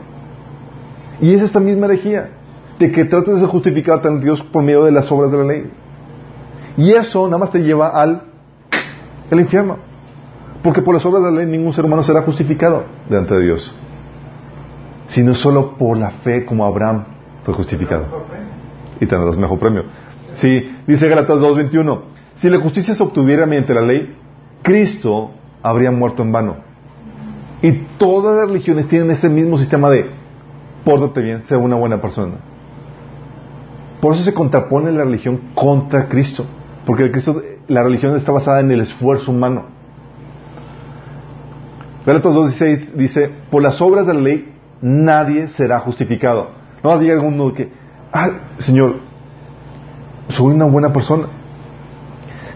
Y es esta misma herejía, de que trates de justificarte ante Dios por medio de las obras de la ley. Y eso nada más te lleva al el infierno. Porque por las obras de la ley ningún ser humano será justificado delante de Dios. Sino solo por la fe como Abraham fue justificado. Y tendrás mejor premio. Sí, dice Galatas 2.21. Si la justicia se obtuviera mediante la ley, Cristo habría muerto en vano. Y todas las religiones tienen ese mismo sistema de pórtate bien, sea una buena persona. Por eso se contrapone la religión contra Cristo. Porque Cristo, la religión está basada en el esfuerzo humano. Gálatas 2.16 dice, por las obras de la ley nadie será justificado. No diga alguno que, ah, Señor, soy una buena persona.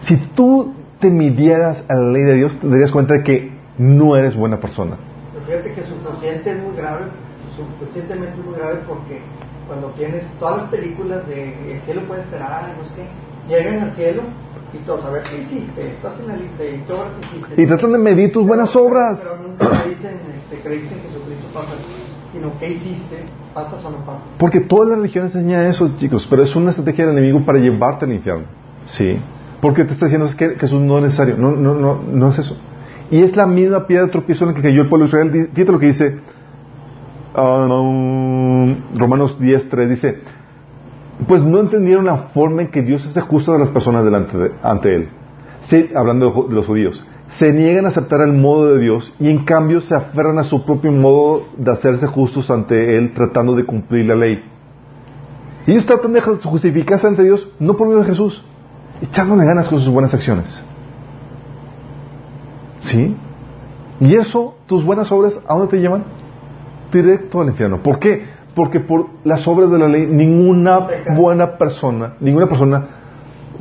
Si tú te midieras a la ley de Dios, te darías cuenta de que no eres buena persona. fíjate que subconsciente es muy grave, subconscientemente es muy grave porque cuando tienes todas las películas de el cielo puede esperar, no sé llegan al cielo y todos, a ver qué hiciste, estás en la lista y qué obras hiciste. Y tratan de medir tus buenas obras. Pero nunca dicen, este, creíste en Jesucristo, pasa, sino qué hiciste, pasas o no pasas. Porque toda la religión enseña eso, chicos, pero es una estrategia del enemigo para llevarte al infierno. Sí. Porque te está diciendo que Jesús no es necesario. No, no, no, no es eso. Y es la misma piedra de tropiezo en la que cayó el pueblo de Israel. Fíjate lo que dice um, Romanos 10.3. Dice, pues no entendieron la forma en que Dios hace justo a las personas delante ante Él. hablando de, los judíos. Se niegan a aceptar el modo de Dios y en cambio se aferran a su propio modo de hacerse justos ante Él tratando de cumplir la ley. Y ellos tratan de justificarse ante Dios no por medio de Jesús, echándole ganas con sus buenas acciones. ¿Sí? Y eso, tus buenas obras, ¿a dónde te llevan? Directo al infierno. ¿Por qué? Porque por las obras de la ley ninguna buena persona, ninguna persona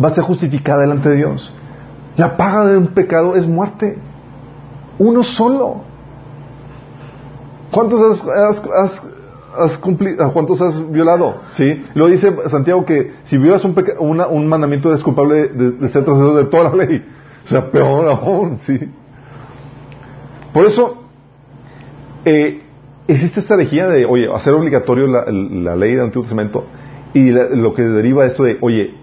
va a ser justificada delante de Dios. La paga de un pecado es muerte. Uno solo. ¿Cuántos has, has, cumplido, cuántos has violado? ¿Sí? Lo dice Santiago que si violas un, un mandamiento es culpable de, ser trasladado de toda la ley. O sea, peor aún, ¿sí? Por eso, eh, existe esta herejía de, oye, hacer obligatorio la, ley del Antiguo Testamento y lo que deriva de esto de, oye,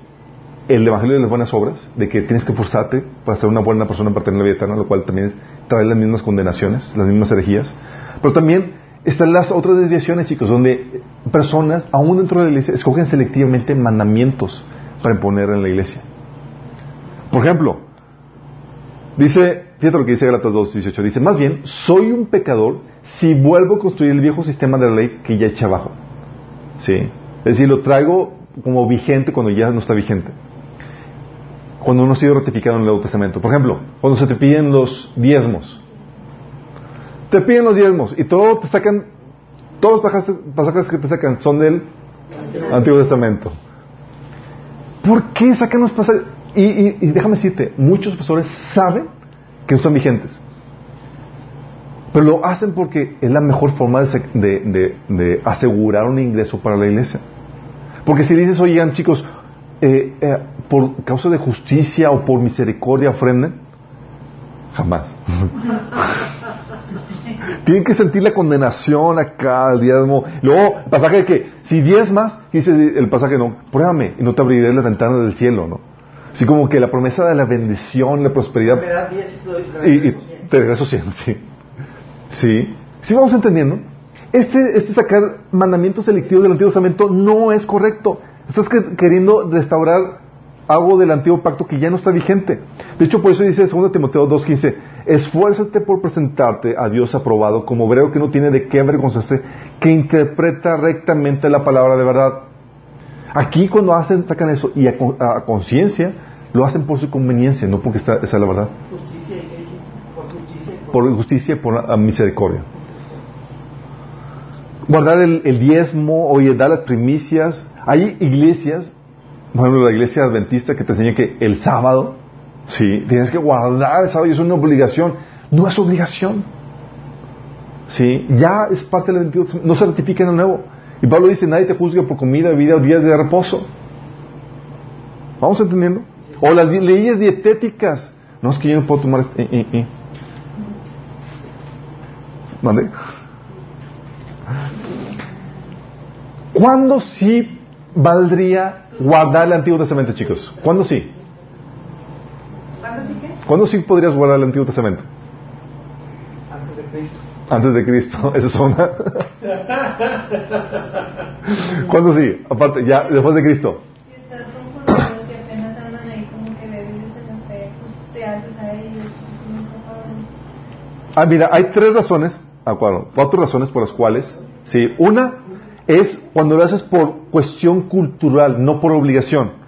el Evangelio de las buenas obras, de que tienes que forzarte para ser una buena persona para tener la vida eterna, lo cual también trae las mismas condenaciones, las mismas herejías. Pero también están las otras desviaciones, chicos, donde personas, aún dentro de la iglesia, escogen selectivamente mandamientos para imponer en la iglesia. Por ejemplo, dice, fíjate lo que dice Galatas 2, 18, dice, más bien, soy un pecador si vuelvo a construir el viejo sistema de la ley que ya echa abajo. ¿Sí? Es decir, lo traigo como vigente cuando ya no está vigente. Cuando no ha sido ratificado en el Nuevo Testamento. Por ejemplo, cuando se te piden los diezmos. Te piden los diezmos y todo te sacan, todos los pasajes, que te sacan son del Antiguo Testamento. ¿Por qué sacan los pasajes? Y, déjame decirte, muchos pastores saben que no están vigentes. Pero lo hacen porque es la mejor forma de, de- de- asegurar un ingreso para la iglesia. Porque si dices, oigan chicos, eh, eh, por causa de justicia o por misericordia ofrenden, jamás. Tienen que sentir la condenación acá, el diezmo. Luego, el pasaje de que si diezmas, dice el pasaje, no, pruébame y no te abriré las ventanas del cielo, ¿no? Así como que la promesa de la bendición, la prosperidad, Me das 10 y te doy y, y regreso 100. te regreso 100, sí. Sí. Sí vamos entendiendo. Este, este sacar mandamientos selectivos del Antiguo Testamento no es correcto. Estás que- queriendo restaurar algo del antiguo pacto que ya no está vigente. De hecho, por eso dice 2 Timoteo 2.15, esfuérzate por presentarte a Dios aprobado como obrero que no tiene de qué avergonzarse, que interpreta rectamente la palabra de verdad. Aquí cuando hacen, sacan eso y a, con- a conciencia, lo hacen por su conveniencia, no porque está, esa es la verdad. Por justicia y por... por justicia y por misericordia. Guardar el, el diezmo, oye, dar las primicias. Hay iglesias, por ejemplo, la iglesia adventista que te enseña que el sábado, sí, tienes que guardar el sábado y es una obligación. No es obligación. Sí, ya es parte del Antiguo Testamento, no se ratifica en el Nuevo. Y Pablo dice, nadie te juzga por comida, bebida o días de reposo. ¿Vamos entendiendo? O las leyes dietéticas. No es que yo no puedo tomar este... eh, eh, eh. ¿Cuándo sí valdría guardar el Antiguo Testamento, chicos? ¿Cuándo sí? ¿Cuándo sí que? ¿Cuándo sí podrías guardar el Antiguo Testamento? Antes de Cristo. Antes de Cristo. Esa es una. ¿Cuándo sí? Aparte, ya, después de Cristo. Si estás confundido, si apenas andan ahí como que débiles en la fe, pues te haces a ellos, comienza a Ah, mira, hay tres razones, ah, cuatro, cuatro razones por las cuales, sí, una es cuando lo haces por cuestión cultural, no por obligación.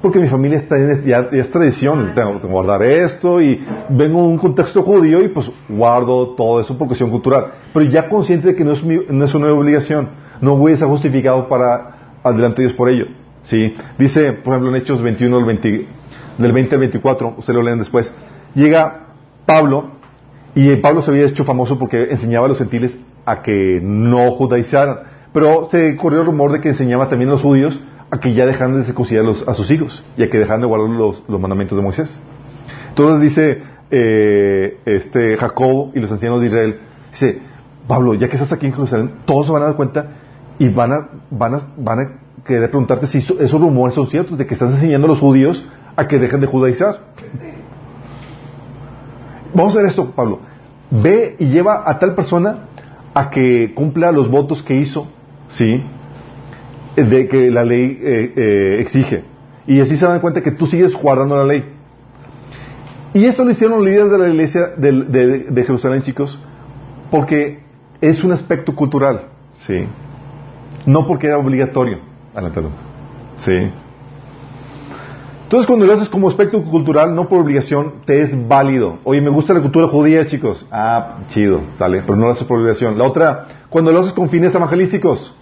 Porque mi familia está en, ya, ya es tradición, tengo que guardar esto y vengo de un contexto judío y pues guardo todo eso por cuestión cultural. Pero ya consciente de que no es, mi- no es una obligación, no voy a estar justificado para adelante Dios por ello. ¿sí? Dice, por ejemplo, en Hechos 21, del 20, del 20 al 24, ustedes lo leen después, llega Pablo y Pablo se había hecho famoso porque enseñaba a los gentiles a que no judaizaran. Pero se corrió el rumor de que enseñaba también a los judíos a que ya dejaran de circuncidar a, sus hijos y a que dejaran de guardar los, mandamientos de Moisés. Entonces dice eh, este Jacob y los ancianos de Israel, dice, Pablo, ya que estás aquí en Jerusalén, todos se van a dar cuenta y van a, van a, van a querer preguntarte si eso- esos rumores son ciertos, de que estás enseñando a los judíos a que dejen de judaizar. Vamos a ver esto, Pablo. Ve y lleva a tal persona a que cumpla los votos que hizo, ¿sí? De que la ley eh, eh, exige. Y así se dan cuenta que tú sigues guardando la ley. Y eso lo hicieron los líderes de la iglesia de, de Jerusalén, chicos, porque es un aspecto cultural, ¿sí? No porque era obligatorio. Adelante. ¿Sí? Entonces, cuando lo haces como aspecto cultural, no por obligación, te es válido. Oye, me gusta la cultura judía, chicos. Ah, chido, sale, pero no lo haces por obligación. La otra, cuando lo haces con fines evangelísticos.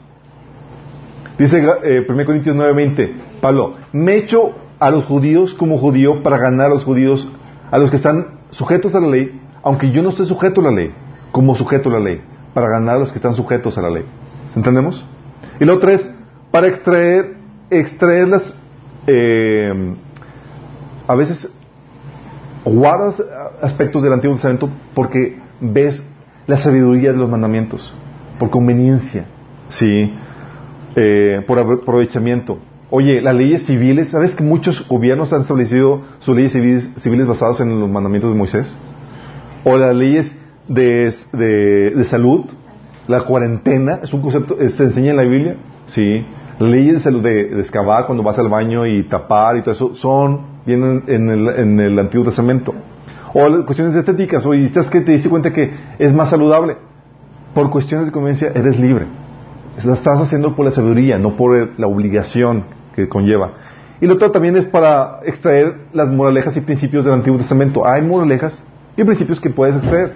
Dice eh, 1 Corintios 9:20, Pablo, me echo a los judíos como judío para ganar a los judíos, a los que están sujetos a la ley, aunque yo no esté sujeto a la ley, como sujeto a la ley, para ganar a los que están sujetos a la ley. ¿Entendemos? Y la otra es, para extraer, extraer las, eh, a veces guardas aspectos del Antiguo Testamento porque ves la sabiduría de los mandamientos, por conveniencia, sí, Eh, por apro- aprovechamiento. Oye, las leyes civiles, ¿sabes que muchos gobiernos han establecido sus leyes civiles, civiles basadas en los mandamientos de Moisés? O las leyes de, salud, la cuarentena, es un concepto, eh, se enseña en la Biblia, sí. Leyes de salud, de, de excavar cuando vas al baño y tapar y todo eso, son vienen en el, en el Antiguo Testamento. O cuestiones estéticas, o estás que te diste cuenta que es más saludable. Por cuestiones de conveniencia eres libre. Lo estás haciendo por la sabiduría, no por la obligación que conlleva. Y lo otro también es para extraer las moralejas y principios del Antiguo Testamento. Hay moralejas y principios que puedes extraer.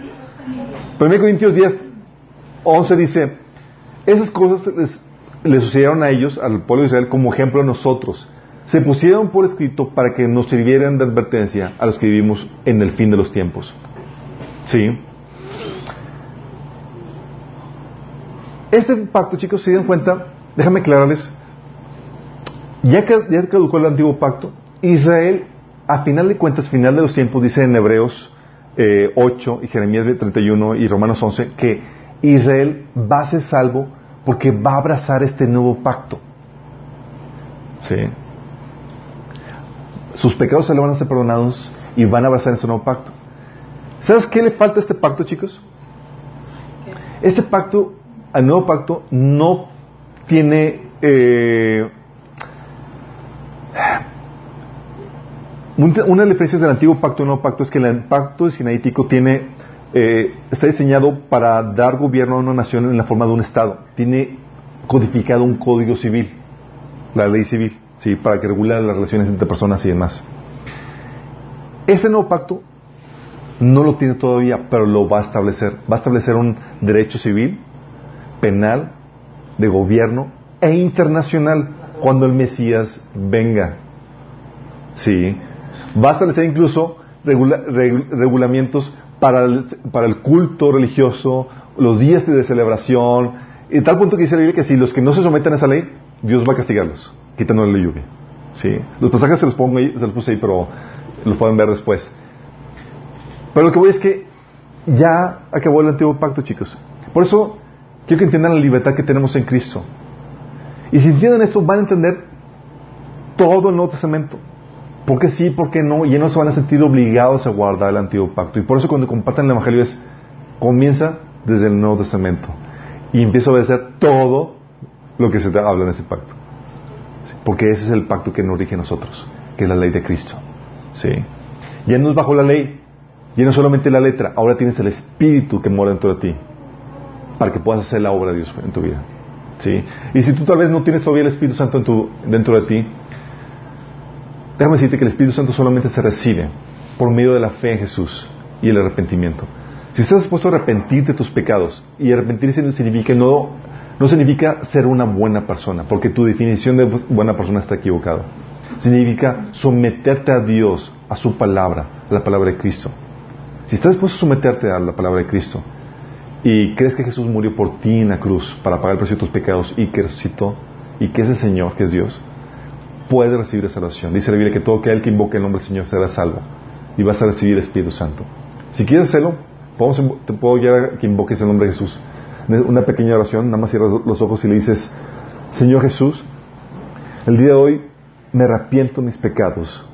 1 Corintios 10, 11 dice, esas cosas les, les sucedieron a ellos, al pueblo de Israel, como ejemplo a nosotros. Se pusieron por escrito para que nos sirvieran de advertencia a los que vivimos en el fin de los tiempos. ¿Sí? Este pacto, chicos, si dan cuenta, déjame aclararles, ya, que, ya caducó el antiguo pacto, Israel, a final de cuentas, final de los tiempos, dice en Hebreos eh, 8 y Jeremías 31 y Romanos 11, que Israel va a ser salvo porque va a abrazar este nuevo pacto. ¿Sí? Sus pecados se le van a ser perdonados y van a abrazar ese nuevo pacto. ¿Sabes qué le falta a este pacto, chicos? Este pacto, al nuevo pacto, no tiene eh, una de las diferencias del antiguo pacto y nuevo pacto es que el pacto sinaítico tiene eh, está diseñado para dar gobierno a una nación en la forma de un Estado. Tiene codificado un código civil, la ley civil, ¿sí? para que regule las relaciones entre personas y demás. Este nuevo pacto no lo tiene todavía, pero lo va a establecer. Va a establecer un derecho civil, penal, de gobierno e internacional cuando el Mesías venga. Sí. Va a establecer incluso regulamientos para el, para el culto religioso, los días de celebración, y tal punto que dice la Biblia que si los que no se someten a esa ley, Dios va a castigarlos, quitándole la lluvia. ¿Sí? Los pasajes se los, pongo ahí, se los puse ahí, pero los pueden ver después. Pero lo que voy es que ya acabó el antiguo pacto, chicos. Por eso quiero que entiendan la libertad que tenemos en Cristo. Y si entienden esto, van a entender todo el Nuevo Testamento. ¿Por qué sí? ¿Por qué no? Y no se van a sentir obligados a guardar el antiguo pacto. Y por eso cuando comparten el Evangelio es, comienza desde el Nuevo Testamento. Y empieza a obedecer todo lo que se habla en ese pacto. Porque ese es el pacto que nos rige a nosotros, que es la ley de Cristo. ¿Sí? Ya no es bajo la ley, ya no solamente la letra, ahora tienes el Espíritu que mora dentro de ti, para que puedas hacer la obra de Dios en tu vida. ¿Sí? Y si tú tal vez no tienes todavía el Espíritu Santo en tu, dentro de ti, Déjame decirte que el Espíritu Santo solamente se recibe por medio de la fe en Jesús y el arrepentimiento. Si estás dispuesto a arrepentirte de tus pecados, y arrepentirse no significa, no, no significa ser una buena persona, porque tu definición de buena persona está equivocada. Significa someterte a Dios, a su palabra, a la palabra de Cristo. Si estás dispuesto a someterte a la palabra de Cristo y crees que Jesús murió por ti en la cruz para pagar el precio de tus pecados y que resucitó y que es el Señor, que es Dios, puede recibir salvación. Dice la Biblia que todo aquel que invoque el nombre del Señor será salvo y vas a recibir el Espíritu Santo. Si quieres hacerlo, te puedo guiar a que invoques el nombre de Jesús. Una pequeña oración, nada más cierras los ojos y le dices, Señor Jesús, el día de hoy me arrepiento de mis pecados.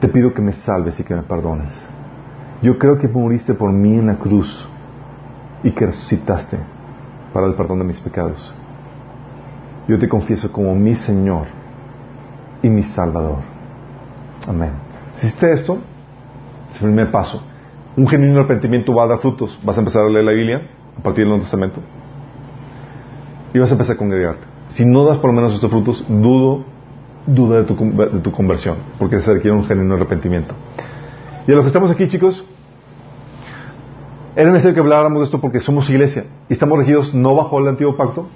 Te pido que me salves y que me perdones. Yo creo que moriste por mí en la cruz y que resucitaste para el perdón de mis pecados. Yo te confieso como mi Señor y mi Salvador. Amén. Si hiciste esto, es el primer paso. Un genuino arrepentimiento va a dar frutos. Vas a empezar a leer la Biblia a partir del Nuevo Testamento y vas a empezar a congregarte. Si no das por lo menos estos frutos, dudo, duda de tu, de tu conversión, porque se requiere un genuino arrepentimiento. Y a los que estamos aquí, chicos, era necesario que habláramos de esto porque somos iglesia y estamos regidos no bajo el antiguo pacto,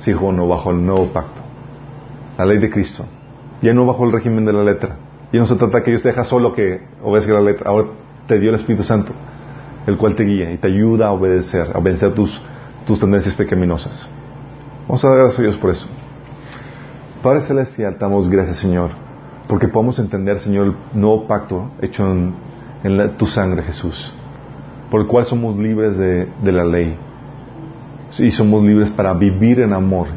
sino no bajo el nuevo pacto, la ley de Cristo ya no bajo el régimen de la letra. Ya no se trata que Dios te deja solo que obedezca la letra. Ahora te dio el Espíritu Santo, el cual te guía y te ayuda a obedecer, a vencer tus, tus tendencias pecaminosas. Vamos a dar gracias a Dios por eso. Padre Celestial, damos gracias, Señor, porque podemos entender, Señor, el nuevo pacto hecho en, tu sangre, Jesús, por el cual somos libres de, la ley y somos libres para vivir en amor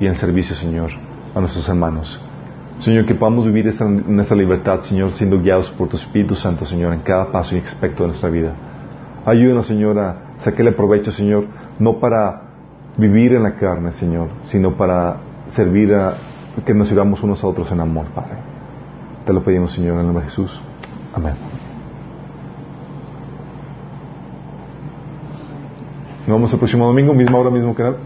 y en servicio, Señor, a nuestros hermanos. Señor, que podamos vivir en esta libertad, Señor, siendo guiados por tu Espíritu Santo, Señor, en cada paso y aspecto de nuestra vida. Ayúdanos, Señor, a sacarle provecho, Señor, no para vivir en la carne, Señor, sino para servir a que nos sirvamos unos a otros en amor, Padre. Te lo pedimos, Señor, en el nombre de Jesús. Amén. Nos vemos el próximo domingo, misma hora, mismo canal.